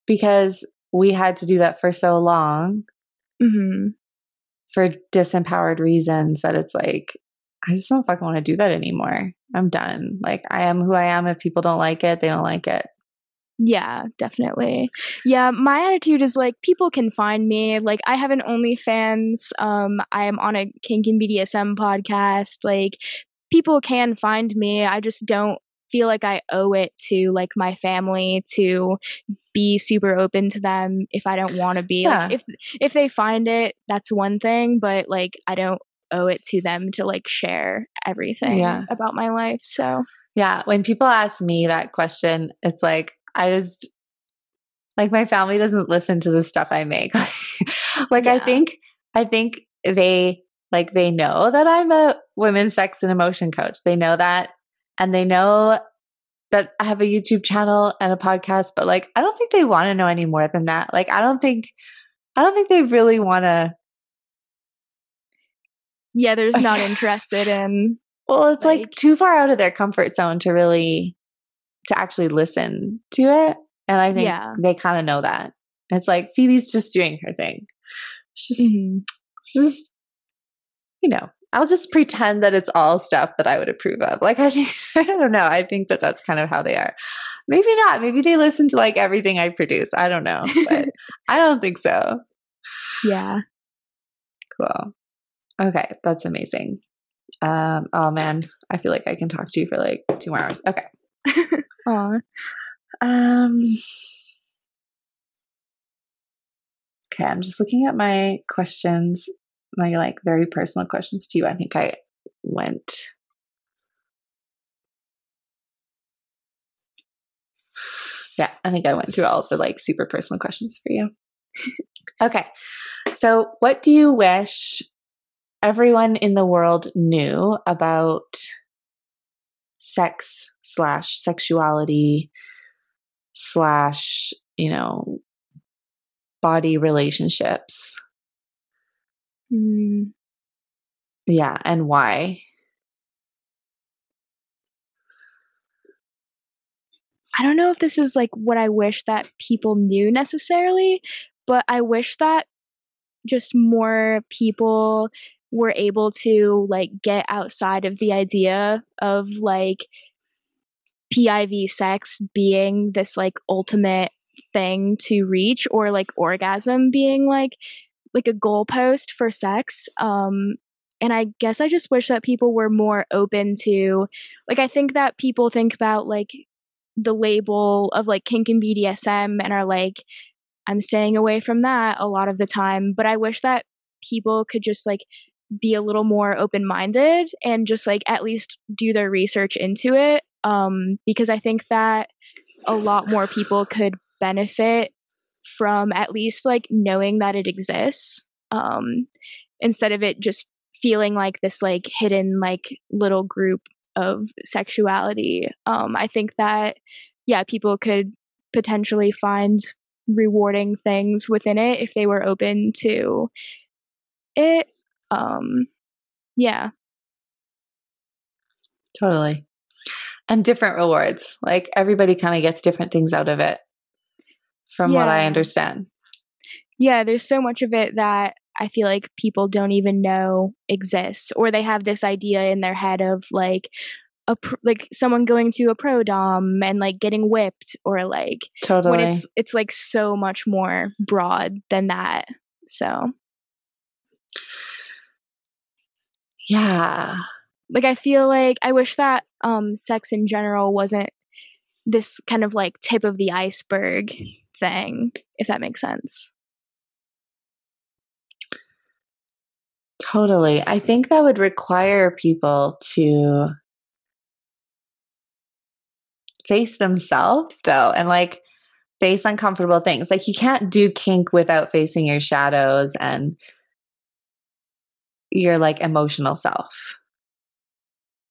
because we had to do that for so long hmm for disempowered reasons that it's like I just don't fucking want to do that anymore. I'm done. Like I am who I am. If people don't like it, they don't like it. Yeah, definitely. Yeah, my attitude is like people can find me. Like I have an OnlyFans. Um, I am on a kink and BDSM podcast. Like people can find me. I just don't feel like I owe it to like my family to be super open to them if I don't want to be. Yeah. Like if if they find it, that's one thing, but like I don't owe it to them to like share everything Yeah. about my life. So Yeah. When people ask me that question, it's like, I just, like, my family doesn't listen to the stuff I make. like, I think, I think they, like, they know that I'm a women's sex and emotion coach. They know that. And they know that I have a YouTube channel and a podcast, but like, I don't think they want to know any more than that. Like, I don't think, I don't think they really want to. yeah, there's not interested in Well, it's like, Like- too far out of their comfort zone to really to actually listen to it. And I think Yeah. they kind of know that. It's like Phoebe's just doing her thing. She's just, Mhm. she's you know, I'll just pretend that it's all stuff that I would approve of. Like I think I don't know. I think that that's kind of how they are. Maybe not. Maybe they listen to like everything I produce. I don't know, but I don't think so. yeah. Cool. Okay, that's amazing. Um, oh man, I feel like I can talk to you for like two more hours. Okay. Aw. Um Okay, I'm just looking at my questions, my like very personal questions to you. I think I went Yeah, I think I went through all the like super personal questions for you. okay. So, what do you wish everyone in the world knew about sex slash sexuality slash you know body relationships Mm, yeah and why? I don't know if this is like what I wish that people knew necessarily, but I wish that just more people were able to like get outside of the idea of like PIV sex being this like ultimate thing to reach or like orgasm being like like a goalpost for sex um and I guess I just wish that people were more open to like I think that people think about like the label of like kink and BDSM and are like, I'm staying away from that a lot of the time. But I wish that people could just like be a little more open minded and just like at least do their research into it. Um, because I think that a lot more people could benefit from at least like knowing that it exists. Um, instead of it just feeling like this like hidden like little group of sexuality. Um, I think that yeah, people could potentially find rewarding things within it if they were open to it. Um, yeah, totally and different rewards like everybody kind of gets different things out of it from what i understand yeah. There's so much of it that I feel like people don't even know exists, or they have this idea in their head of like a pr- like someone going to a pro dom and like getting whipped, or like totally when it's it's like so much more broad than that. So yeah like I feel like I wish that um sex in general wasn't this kind of like tip of the iceberg thing, if that makes sense. Totally. I think that would require people to face themselves though and like face uncomfortable things. Like you can't do kink without facing your shadows and your like emotional self.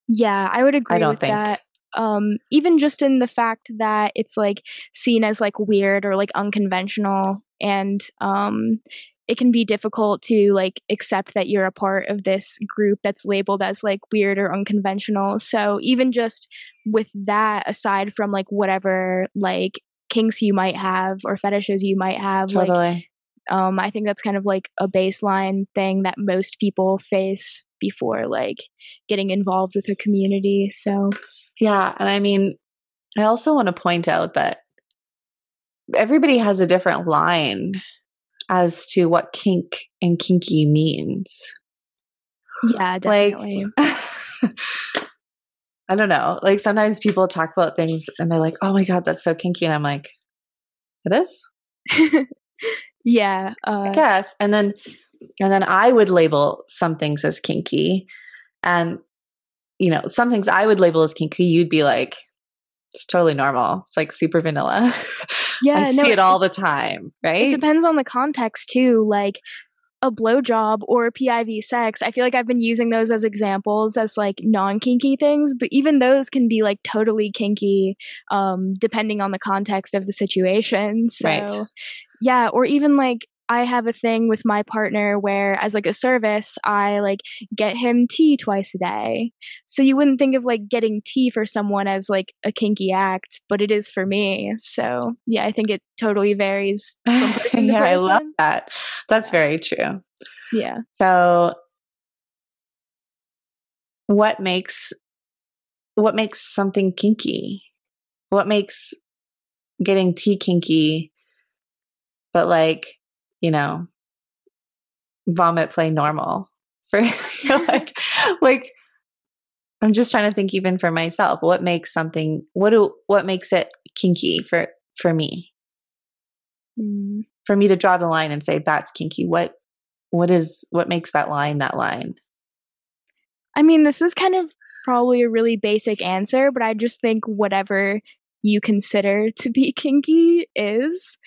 Yeah, I would agree I don't with think. that. Um even just in the fact that it's like seen as like weird or like unconventional and um it can be difficult to like accept that you're a part of this group that's labeled as like weird or unconventional. So even just with that aside from like whatever like kinks you might have or fetishes you might have totally. like um I think that's kind of like a baseline thing that most people face before like getting involved with a community. So yeah, and I mean I also want to point out that everybody has a different line as to what kink and kinky means. Yeah, definitely. Like, I don't know. Like sometimes people talk about things and they're like, "Oh my god, that's so kinky," and I'm like, "It is." yeah, uh, I guess. And then, and then I would label some things as kinky, and you know, some things I would label as kinky. You'd be like, "It's totally normal. It's like super vanilla." Yeah, I no, see it it- all the time, right? It depends on the context too. Like a blowjob or PIV sex, I feel like I've been using those as examples as like non kinky things, but even those can be like totally kinky, um, depending on the context of the situation. So, Right. Yeah, or even like I have a thing with my partner where, as like a service, I like get him tea twice a day. So you wouldn't think of like getting tea for someone as like a kinky act, but it is for me. So yeah, I think it totally varies from person to yeah, I love that. That's very true. Yeah. So what makes what makes something kinky? What makes getting tea kinky but like, you know, vomit play normal for like like I'm just trying to think even for myself, what makes something what do what makes it kinky for for me? Mm. For me to draw the line and say that's kinky. What what is what makes that line that line? I mean, this is kind of probably a really basic answer, but I just think whatever you consider to be kinky is.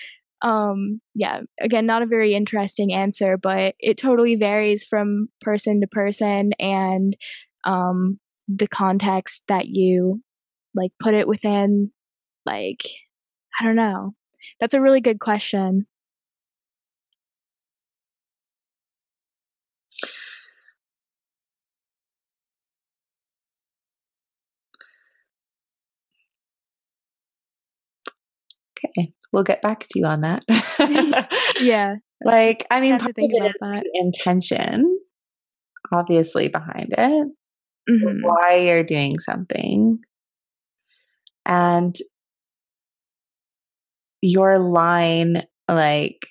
Um, yeah, again, not a very interesting answer, but it totally varies from person to person and um, the context that you like put it within. Like, I don't know. That's a really good question. We'll get back to you on that. Yeah, like, I mean, part of it is that. intention, obviously, behind it, Mhm. why you're doing something, and your line. Like,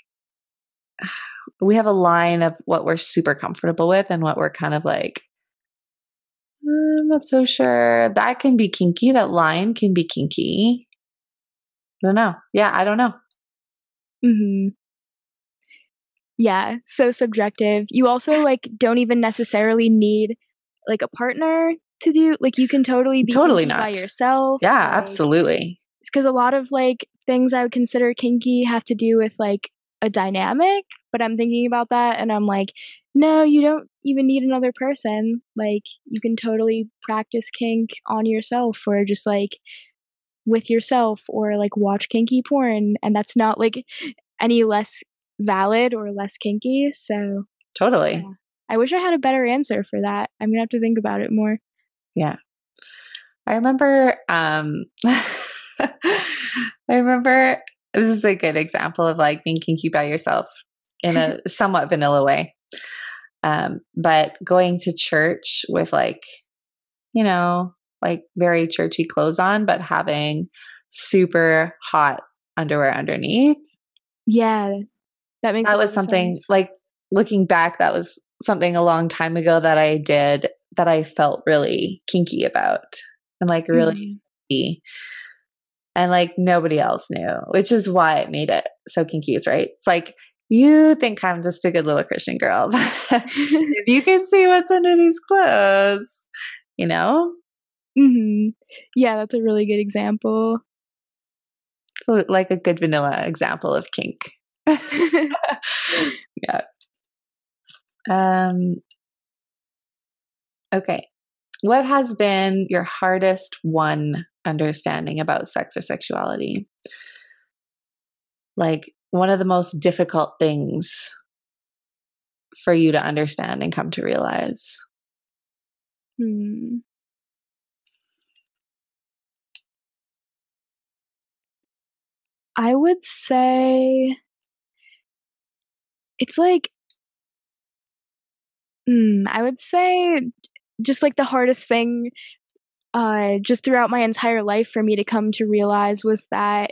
we have a line of what we're super comfortable with and what we're kind of like. "Uh, I'm not so sure. That can be kinky. That line can be kinky. I don't know. Yeah, I don't know. hmm Yeah, so subjective. You also like don't even necessarily need like a partner to do like you can totally be Totally kinky by yourself. Yeah, like- absolutely. because a lot of like things I would consider kinky have to do with like a dynamic, but I'm thinking about that and I'm like, no, you don't even need another person. Like you can totally practice kink on yourself or just like with yourself or like watch kinky porn and that's not like any less valid or less kinky. So Totally. Yeah. I wish I had a better answer for that. I'm gonna have to think about it more. Yeah. I remember um I remember this is a good example of like being kinky by yourself in a somewhat vanilla way. Um, but going to church with like, you know, like very churchy clothes on, but having super hot underwear underneath. Yeah. That makes That was something sense. like looking back, that was something a long time ago that I did that I felt really kinky about and like really Mhm. And like nobody else knew, which is why it made it so kinky, right? It's like you think I'm just a good little Christian girl. but if you can see what's under these clothes, you know? Hmm Yeah, that's a really good example. So like a good vanilla example of kink. yeah. Um okay. What has been your hardest one understanding about sex or sexuality? Like one of the most difficult things for you to understand and come to realize? Hmm. I would say it's like mm, I would say just like the hardest thing uh just throughout my entire life for me to come to realize was that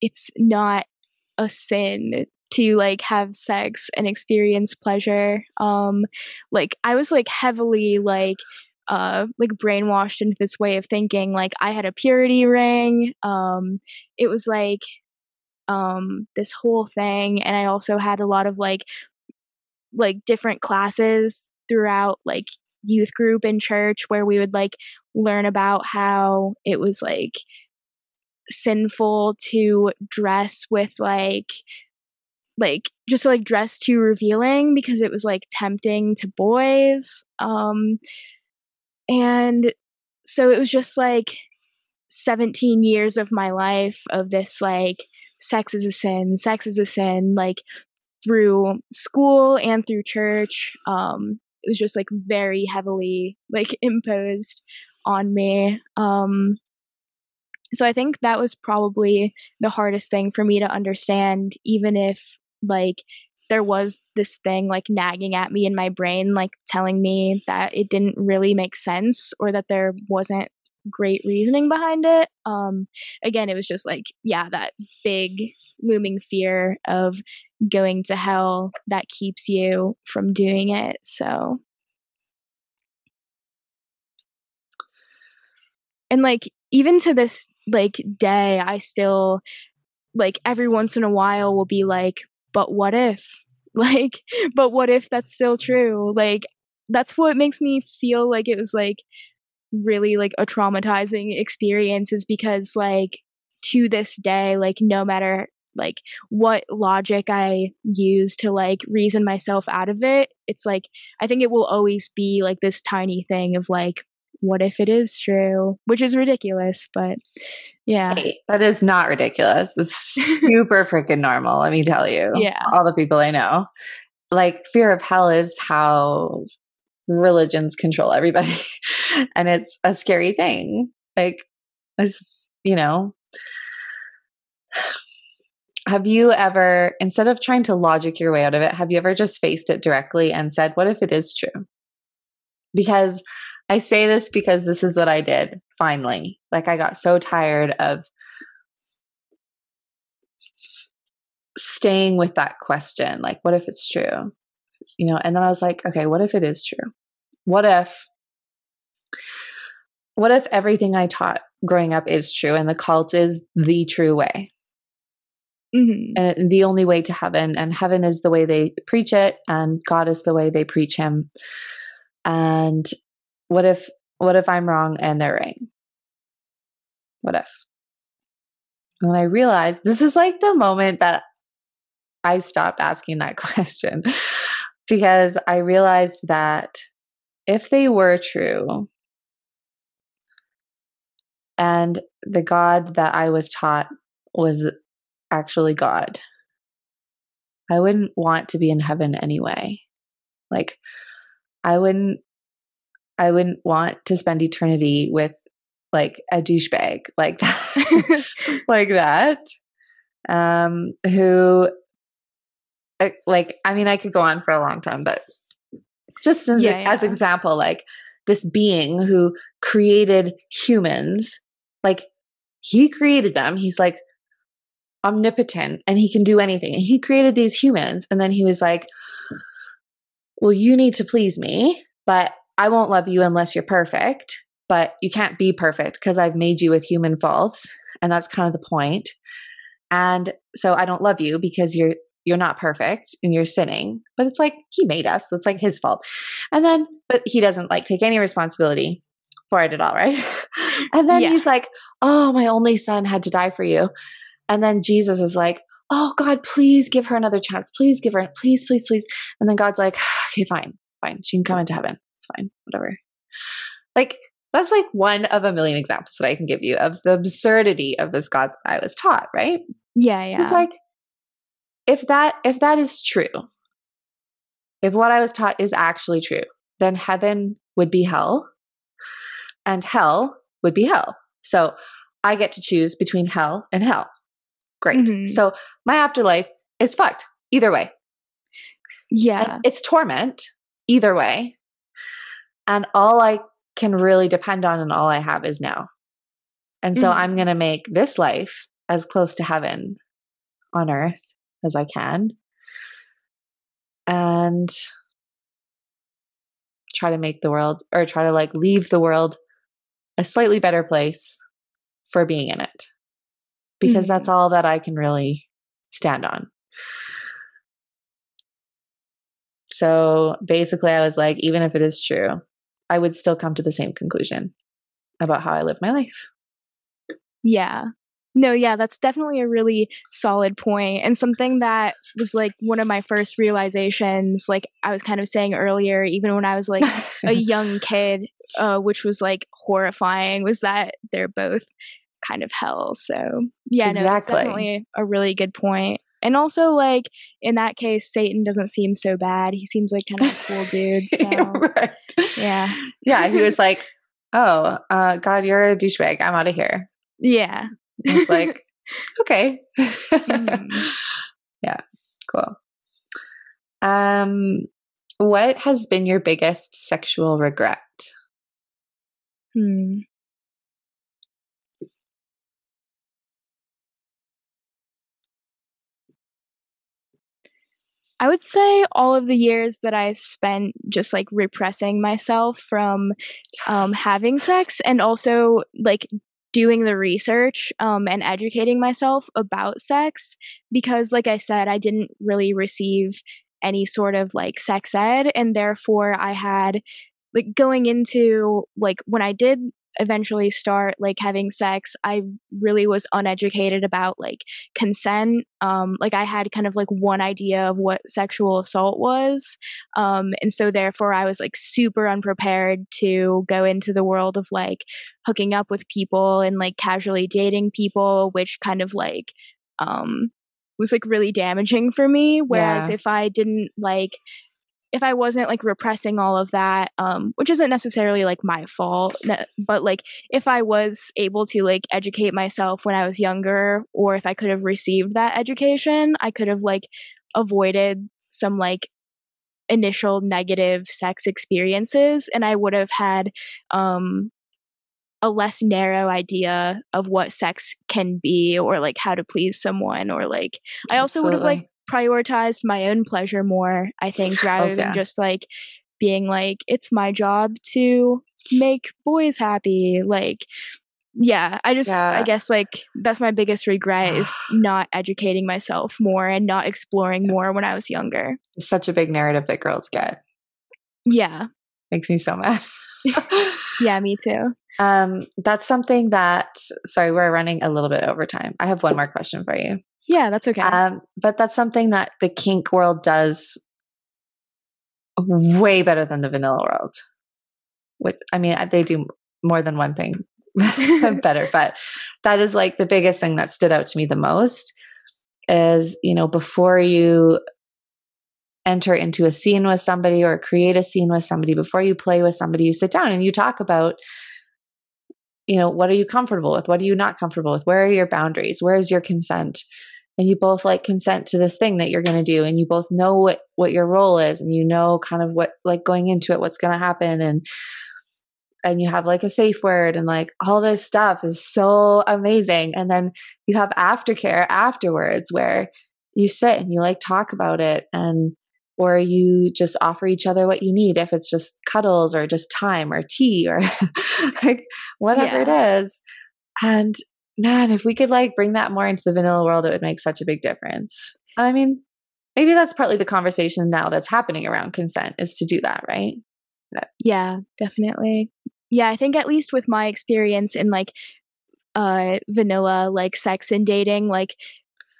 it's not a sin to like have sex and experience pleasure um like i was like heavily like uh like brainwashed into this way of thinking like i had a purity ring um it was like um this whole thing and i also had a lot of like like different classes throughout like youth group in church where we would like learn about how it was like sinful to dress with like like just like dress too revealing because it was like tempting to boys um and so it was just like 17 years of my life of this like sex is a sin sex is a sin like through school and through church um it was just like very heavily like imposed on me um so i think that was probably the hardest thing for me to understand even if like there was this thing like nagging at me in my brain like telling me that it didn't really make sense or that there wasn't great reasoning behind it. Um again it was just like yeah that big looming fear of going to hell that keeps you from doing it so. And like even to this like day i still like every once in a while will be like but what if? Like but what if that's still true? Like that's what makes me feel like it was like really like a traumatizing experience is because like to this day like no matter like what logic i use to like reason myself out of it it's like i think it will always be like this tiny thing of like what if it is true? Which is ridiculous but yeah. Hey, that is not ridiculous. It's super freaking normal let me tell you. Yeah. All the people i know. Like fear of hell is how religions control everybody and it's a scary thing like you know have you ever instead of trying to logic your way out of it have you ever just faced it directly and said what if it is true because I say this because this is what I did finally. Like, I got so tired of staying with that question like, what if it's true? You know, and then I was like, okay, what if it is true? What if, what if everything I taught growing up is true and the cult is the true way? Mm-hmm. And the only way to heaven, and heaven is the way they preach it, and God is the way they preach Him. And what if what if I'm wrong and they're right? What if? And I realized this is like the moment that I stopped asking that question because I realized that if they were true and the God that I was taught was actually God, I wouldn't want to be in heaven anyway. Like, I wouldn't I wouldn't want to spend eternity with like a douchebag like that, like that, um, who, uh, like, I mean, I could go on for a long time, but just as, yeah, yeah. as example, like this being who created humans, like he created them. He's like omnipotent and he can do anything. And he created these humans, and then he was like, "Well, you need to please me." But I won't love you unless you're perfect, but you can't be perfect because I've made you with human faults. And that's kind of the point. And so I don't love you because you're you're not perfect and you're sinning. But it's like he made us, so it's like his fault. And then but he doesn't like take any responsibility it at all, right? and then yeah. he's like, "Oh, my only son had to die for you." And then Jesus is like, "Oh God, please give her another chance. Please give her please, please, please." And then God's like, "Okay, fine. Fine. She can come into heaven." it's fine, whatever. Like, that's like one of a million examples that I can give you of the absurdity of this God that I was taught, right? Yeah, yeah. It's like if that if that is true, if what I was taught is actually true, then heaven would be hell and hell would be hell. So I get to choose between hell and hell. Great. Mm-hmm. So my afterlife is fucked either way. Yeah. And it's torment either way. And all I can really depend on and all I have is now. And so mm-hmm. I'm going to make this life as close to heaven on earth as I can. And try to make the world or try to like leave the world a slightly better place for being in it. Because mm-hmm. that's all that I can really stand on. So basically, I was like, even if it is true, I would still come to the same conclusion about how I live my life. Yeah. No, yeah, that's definitely a really solid point and something that was like one of my first realizations like I was kind of saying earlier even when I was like a young kid uh, which was like horrifying was that they're both kind of hell. So, yeah, exactly. no, that's definitely a really good point. And also, like in that case, Satan doesn't seem so bad. He seems like kind of a cool dude. So, right. Yeah. Yeah. He was like, "Oh, uh, God, you're a douchebag. I'm out of here." Yeah. It's like, okay. mm. Yeah. Cool. Um, what has been your biggest sexual regret? Hmm. I would say all of the years that I spent just like repressing myself from um, having sex and also like doing the research um, and educating myself about sex because, like I said, I didn't really receive any sort of like sex ed, and therefore I had like going into like when I did eventually start like having sex i really was uneducated about like consent um like i had kind of like one idea of what sexual assault was um and so therefore i was like super unprepared to go into the world of like hooking up with people and like casually dating people which kind of like um was like really damaging for me whereas yeah. if i didn't like if I wasn't like repressing all of that, um, which isn't necessarily like my fault, but like if I was able to like educate myself when I was younger, or if I could have received that education, I could have like avoided some like initial negative sex experiences and I would have had um a less narrow idea of what sex can be or like how to please someone or like I also Absolutely. would have like prioritized my own pleasure more, I think, rather oh, yeah. than just like being like, it's my job to make boys happy. Like, yeah, I just, yeah. I guess like that's my biggest regret is not educating myself more and not exploring more when I was younger. It's such a big narrative that girls get. Yeah. Makes me so mad. yeah, me too. Um, that's something that, sorry, we're running a little bit over time. I have one more question for you. Yeah, that's okay. Um, but that's something that the kink world does way better than the vanilla world. Which, I mean, they do more than one thing better, but that is like the biggest thing that stood out to me the most is, you know, before you enter into a scene with somebody or create a scene with somebody, before you play with somebody, you sit down and you talk about you know what are you comfortable with what are you not comfortable with where are your boundaries where is your consent and you both like consent to this thing that you're going to do and you both know what what your role is and you know kind of what like going into it what's going to happen and and you have like a safe word and like all this stuff is so amazing and then you have aftercare afterwards where you sit and you like talk about it and or you just offer each other what you need if it's just cuddles or just time or tea or like whatever yeah. it is and man, if we could like bring that more into the vanilla world, it would make such a big difference. And I mean, maybe that's partly the conversation now that's happening around consent is to do that, right? But. Yeah, definitely. Yeah, I think at least with my experience in like uh vanilla like sex and dating, like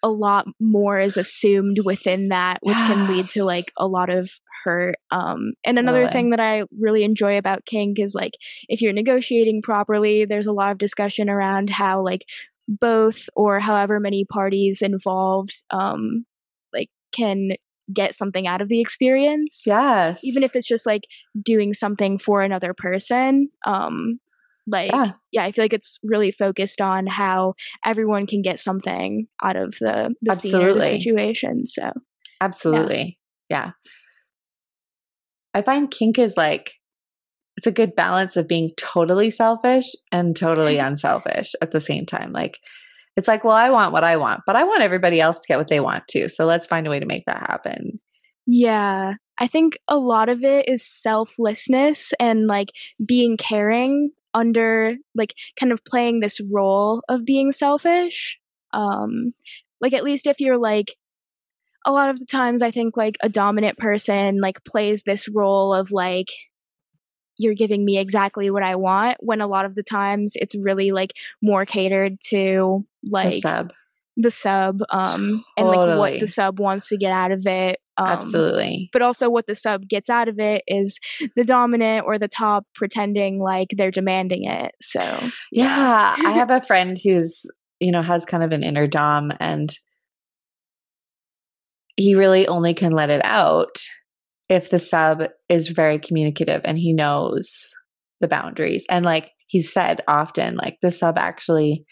a lot more is assumed within that, which yes. can lead to like a lot of hurt. Um, and another really? thing that I really enjoy about kink is like if you're negotiating properly, there's a lot of discussion around how like both or however many parties involved um, like can get something out of the experience. Yes. Even if it's just like doing something for another person. Um like yeah. yeah. i feel like it's really focused on how everyone can get something out of the the scene or the situation so absolutely yeah. yeah i find kink is like it's a good balance of being totally selfish and totally unselfish at the same time like it's like well i want what i want but i want everybody else to get what they want too so let's find a way to make that happen. Yeah I think a lot of it is selflessness and like being caring under like kind of playing this role of being selfish um like at least if you're like a lot of the times i think like a dominant person like plays this role of like you're giving me exactly what i want when a lot of the times it's really like more catered to like the sub the sub um totally. and like what the sub wants to get out of it um, Absolutely. But also, what the sub gets out of it is the dominant or the top pretending like they're demanding it. So, yeah, yeah I have a friend who's, you know, has kind of an inner dom and he really only can let it out if the sub is very communicative and he knows the boundaries. And like he said often, like the sub actually,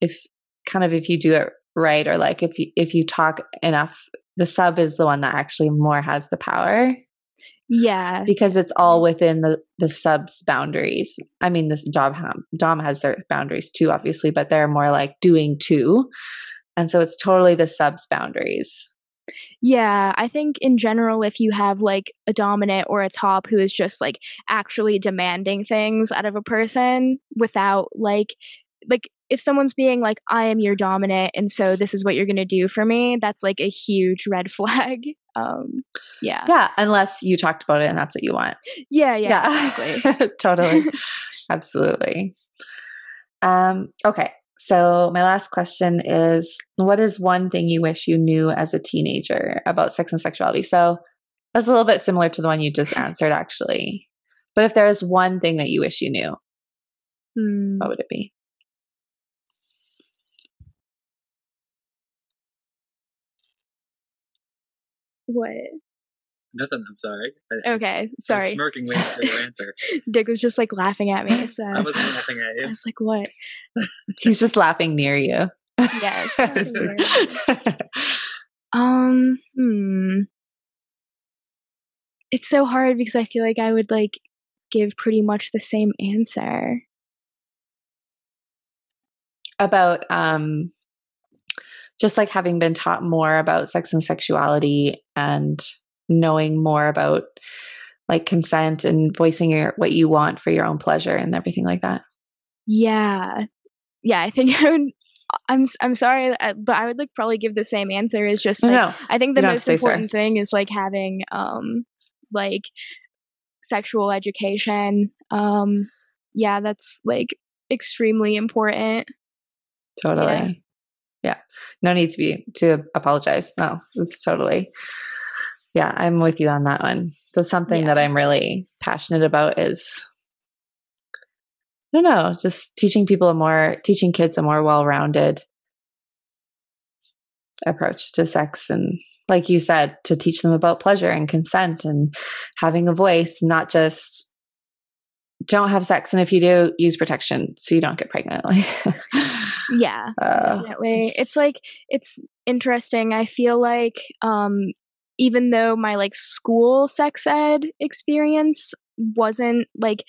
if kind of if you do it right or like if you if you talk enough the sub is the one that actually more has the power. Yeah. Because it's all within the the sub's boundaries. I mean this Dom Dom has their boundaries too obviously, but they're more like doing too. And so it's totally the sub's boundaries. Yeah, I think in general, if you have like a dominant or a top who is just like actually demanding things out of a person without like, like if someone's being like, I am your dominant, and so this is what you're going to do for me, that's like a huge red flag. Um, yeah. Yeah. Unless you talked about it and that's what you want. Yeah. Yeah. yeah. Exactly. totally. Absolutely. Um, okay. So, my last question is What is one thing you wish you knew as a teenager about sex and sexuality? So, that's a little bit similar to the one you just answered, actually. But if there is one thing that you wish you knew, hmm. what would it be? What? Nothing. I'm sorry. I, okay, sorry. I smirking waiting for your answer. Dick was just like laughing at me. So I was laughing at you. I was like, "What?" He's just laughing near you. Yes. um. Hmm. It's so hard because I feel like I would like give pretty much the same answer about um just like having been taught more about sex and sexuality and knowing more about like consent and voicing your what you want for your own pleasure and everything like that. Yeah. Yeah, I think I would I'm I'm sorry, but I would like probably give the same answer. Is just like no, I think the most important so. thing is like having um like sexual education. Um yeah, that's like extremely important. Totally yeah no need to be to apologize no it's totally yeah i'm with you on that one. That's something yeah. that i'm really passionate about is i don't know just teaching people a more teaching kids a more well-rounded approach to sex and like you said to teach them about pleasure and consent and having a voice not just don't have sex and if you do use protection so you don't get pregnant. Yeah uh, definitely. it's like it's interesting. I feel like um even though my like school sex ed experience wasn't like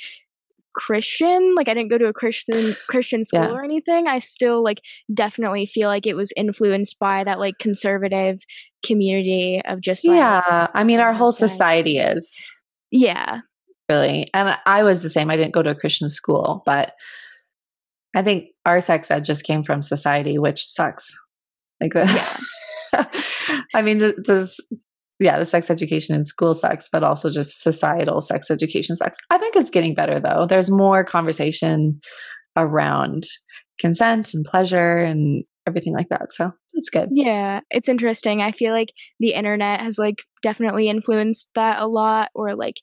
christian like i didn't go to a christian christian school yeah. or anything i still like definitely feel like it was influenced by that like conservative community of just like, yeah i mean our whole society is yeah really and i was the same i didn't go to a christian school but I think our sex ed just came from society, which sucks. Like the, yeah. I mean, the, yeah, the sex education in school sucks, but also just societal sex education sucks. I think it's getting better though. There's more conversation around consent and pleasure and everything like that. So that's good. Yeah, it's interesting. I feel like the internet has like definitely influenced that a lot, or like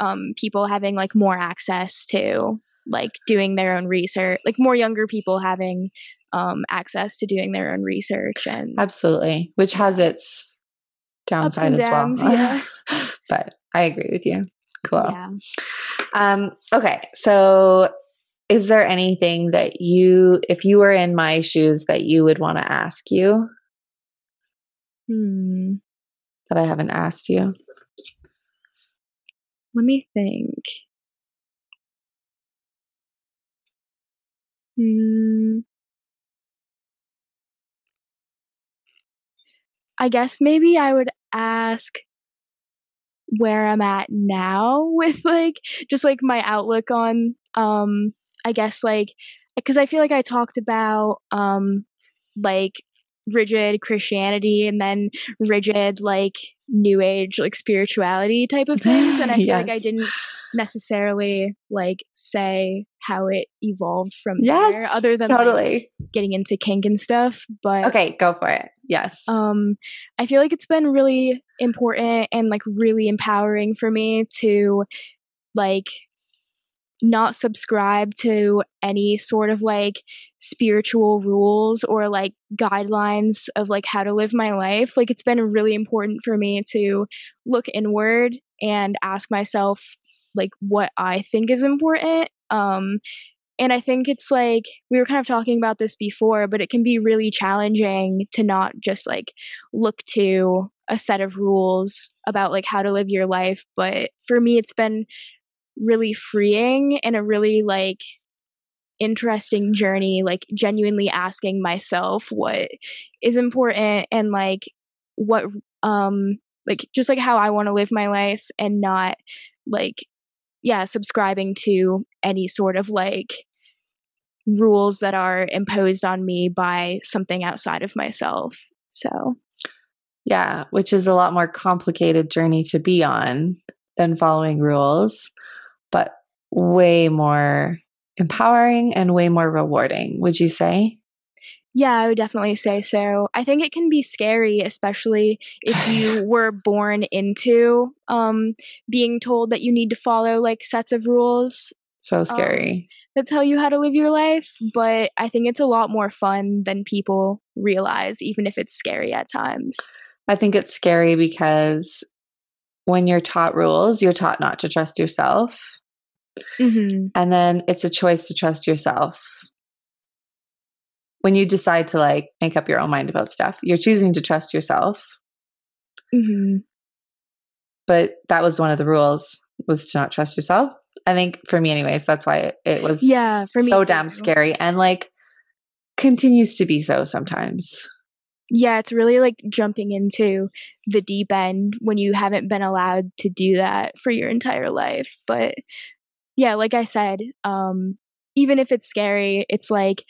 um, people having like more access to like doing their own research, like more younger people having um, access to doing their own research and absolutely, which has its downside as well. yeah. but I agree with you. Cool. Yeah. Um, okay. So is there anything that you, if you were in my shoes, that you would want to ask you Hmm. that I haven't asked you? Let me think. Hmm. I guess maybe I would ask where I'm at now with like just like my outlook on um I guess like because I feel like I talked about um like rigid Christianity and then rigid like new age like spirituality type of things and I feel like I didn't necessarily like say how it evolved from Yes. there other than like, totally. getting into kink and stuff but okay. Go for it. Yes. um i feel like it's been really important and like really empowering for me to like not subscribe to any sort of like spiritual rules or like guidelines of like how to live my life like it's been really important for me to look inward and ask myself like what i think is important um and I think it's like we were kind of talking about this before, but it can be really challenging to not just like look to a set of rules about like how to live your life. But for me, it's been really freeing and a really like interesting journey, like genuinely asking myself what is important and like what, um, like just like how I want to live my life and not like yeah, subscribing to any sort of like rules that are imposed on me by something outside of myself. So, yeah. Which is a lot more complicated journey to be on than following rules, but way more empowering and way more rewarding, would you say? yeah, I would definitely say so. I think it can be scary, especially if you were born into um, being told that you need to follow like sets of rules So scary. that tell you how to live your life. But I think it's a lot more fun than people realize, even if it's scary at times. I think it's scary because when you're taught rules, you're taught not to trust yourself. Mm-hmm. And then it's a choice to trust yourself. When you decide to like make up your own mind about stuff, you're choosing to trust yourself. Mm-hmm. But that was one of the rules was to not trust yourself. I think for me anyways, that's why it, it was Yeah, for me so too. damn scary and like continues to be so sometimes. Yeah, it's really like jumping into the deep end when you haven't been allowed to do that for your entire life. But yeah, like I said, um, even if it's scary, it's like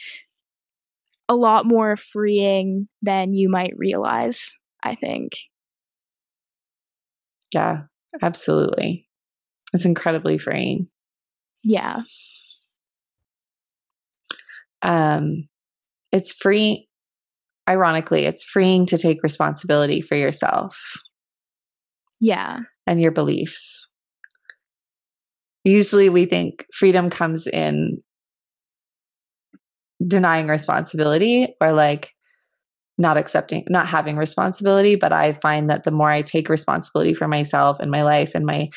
a lot more freeing than you might realize, I think. Yeah, absolutely. It's incredibly freeing. Yeah. um it's free ironically it's freeing to take responsibility for yourself Yeah. and your beliefs usually we think freedom comes in denying responsibility or like not accepting not having responsibility but i find that the more i take responsibility for myself and my life and my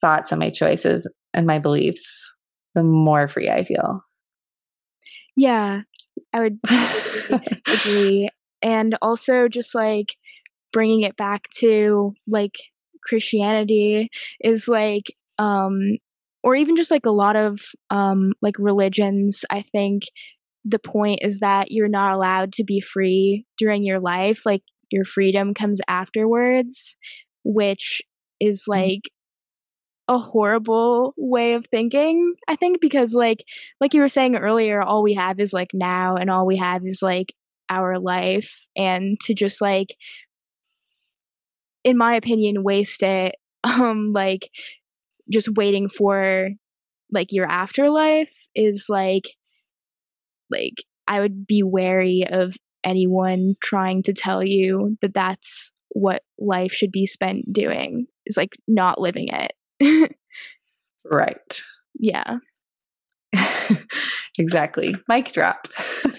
thoughts and my choices and my beliefs the more free i feel Yeah. I would agree. And also just like bringing it back to like Christianity is like um or even just like a lot of um like religions I think the point is that you're not allowed to be free during your life like your freedom comes afterwards which is like a horrible way of thinking i think because like like you were saying earlier all we have is like now and all we have is like our life and to just like in my opinion waste it um like just waiting for like your afterlife is like like i would be wary of anyone trying to tell you that that's what life should be spent doing is like not living it right yeah exactly. Mic drop.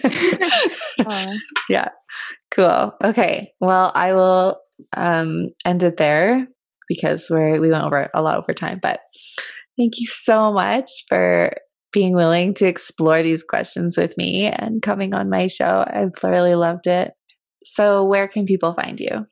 Uh, yeah. Cool. Okay. Well, I will um, end it there because we're we went over a lot over time. But thank you so much for being willing to explore these questions with me and coming on my show. I thoroughly loved it. So, where can people find you?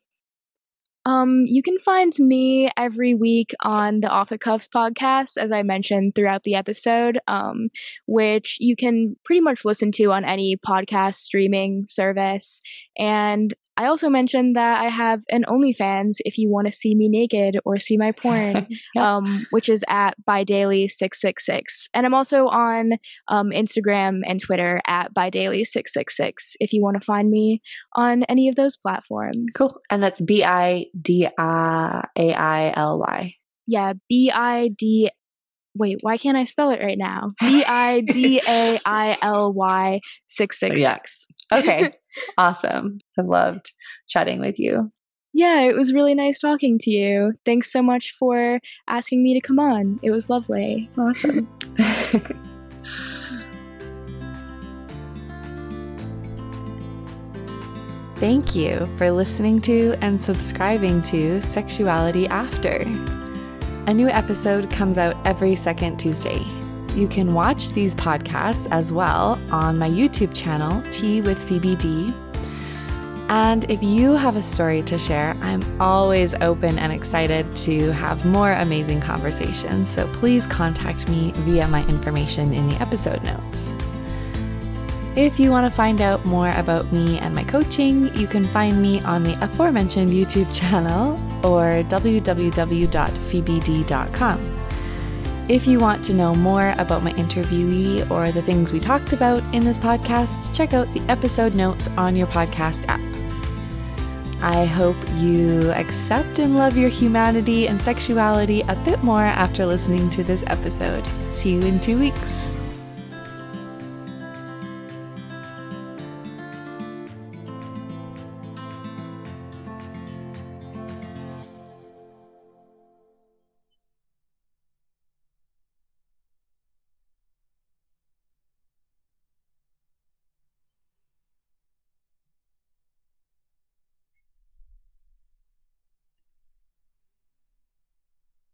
Um, you can find me every week on the Off the Cuffs podcast, as I mentioned throughout the episode, um, which you can pretty much listen to on any podcast streaming service. And I also mentioned that I have an OnlyFans if you want to see me naked or see my porn, yeah. um, which is at bidaily666. And I'm also on um, Instagram and Twitter at bidaily666 if you want to find me on any of those platforms. Cool. And that's B I D A I L Y. Yeah, B I D wait, why can't I spell it right now? B I D A I L Y 666. Okay. awesome. I loved chatting with you. Yeah, it was really nice talking to you. Thanks so much for asking me to come on. It was lovely. Awesome. Thank you for listening to and subscribing to Sexuality After. A new episode comes out every second Tuesday. You can watch these podcasts as well on my YouTube channel, Tea with Phoebe D. And if you have a story to share, I'm always open and excited to have more amazing conversations. So please contact me via my information in the episode notes. If you want to find out more about me and my coaching, you can find me on the aforementioned YouTube channel or www.phoebed.com. If you want to know more about my interviewee or the things we talked about in this podcast, check out the episode notes on your podcast app. I hope you accept and love your humanity and sexuality a bit more after listening to this episode. See you in two weeks.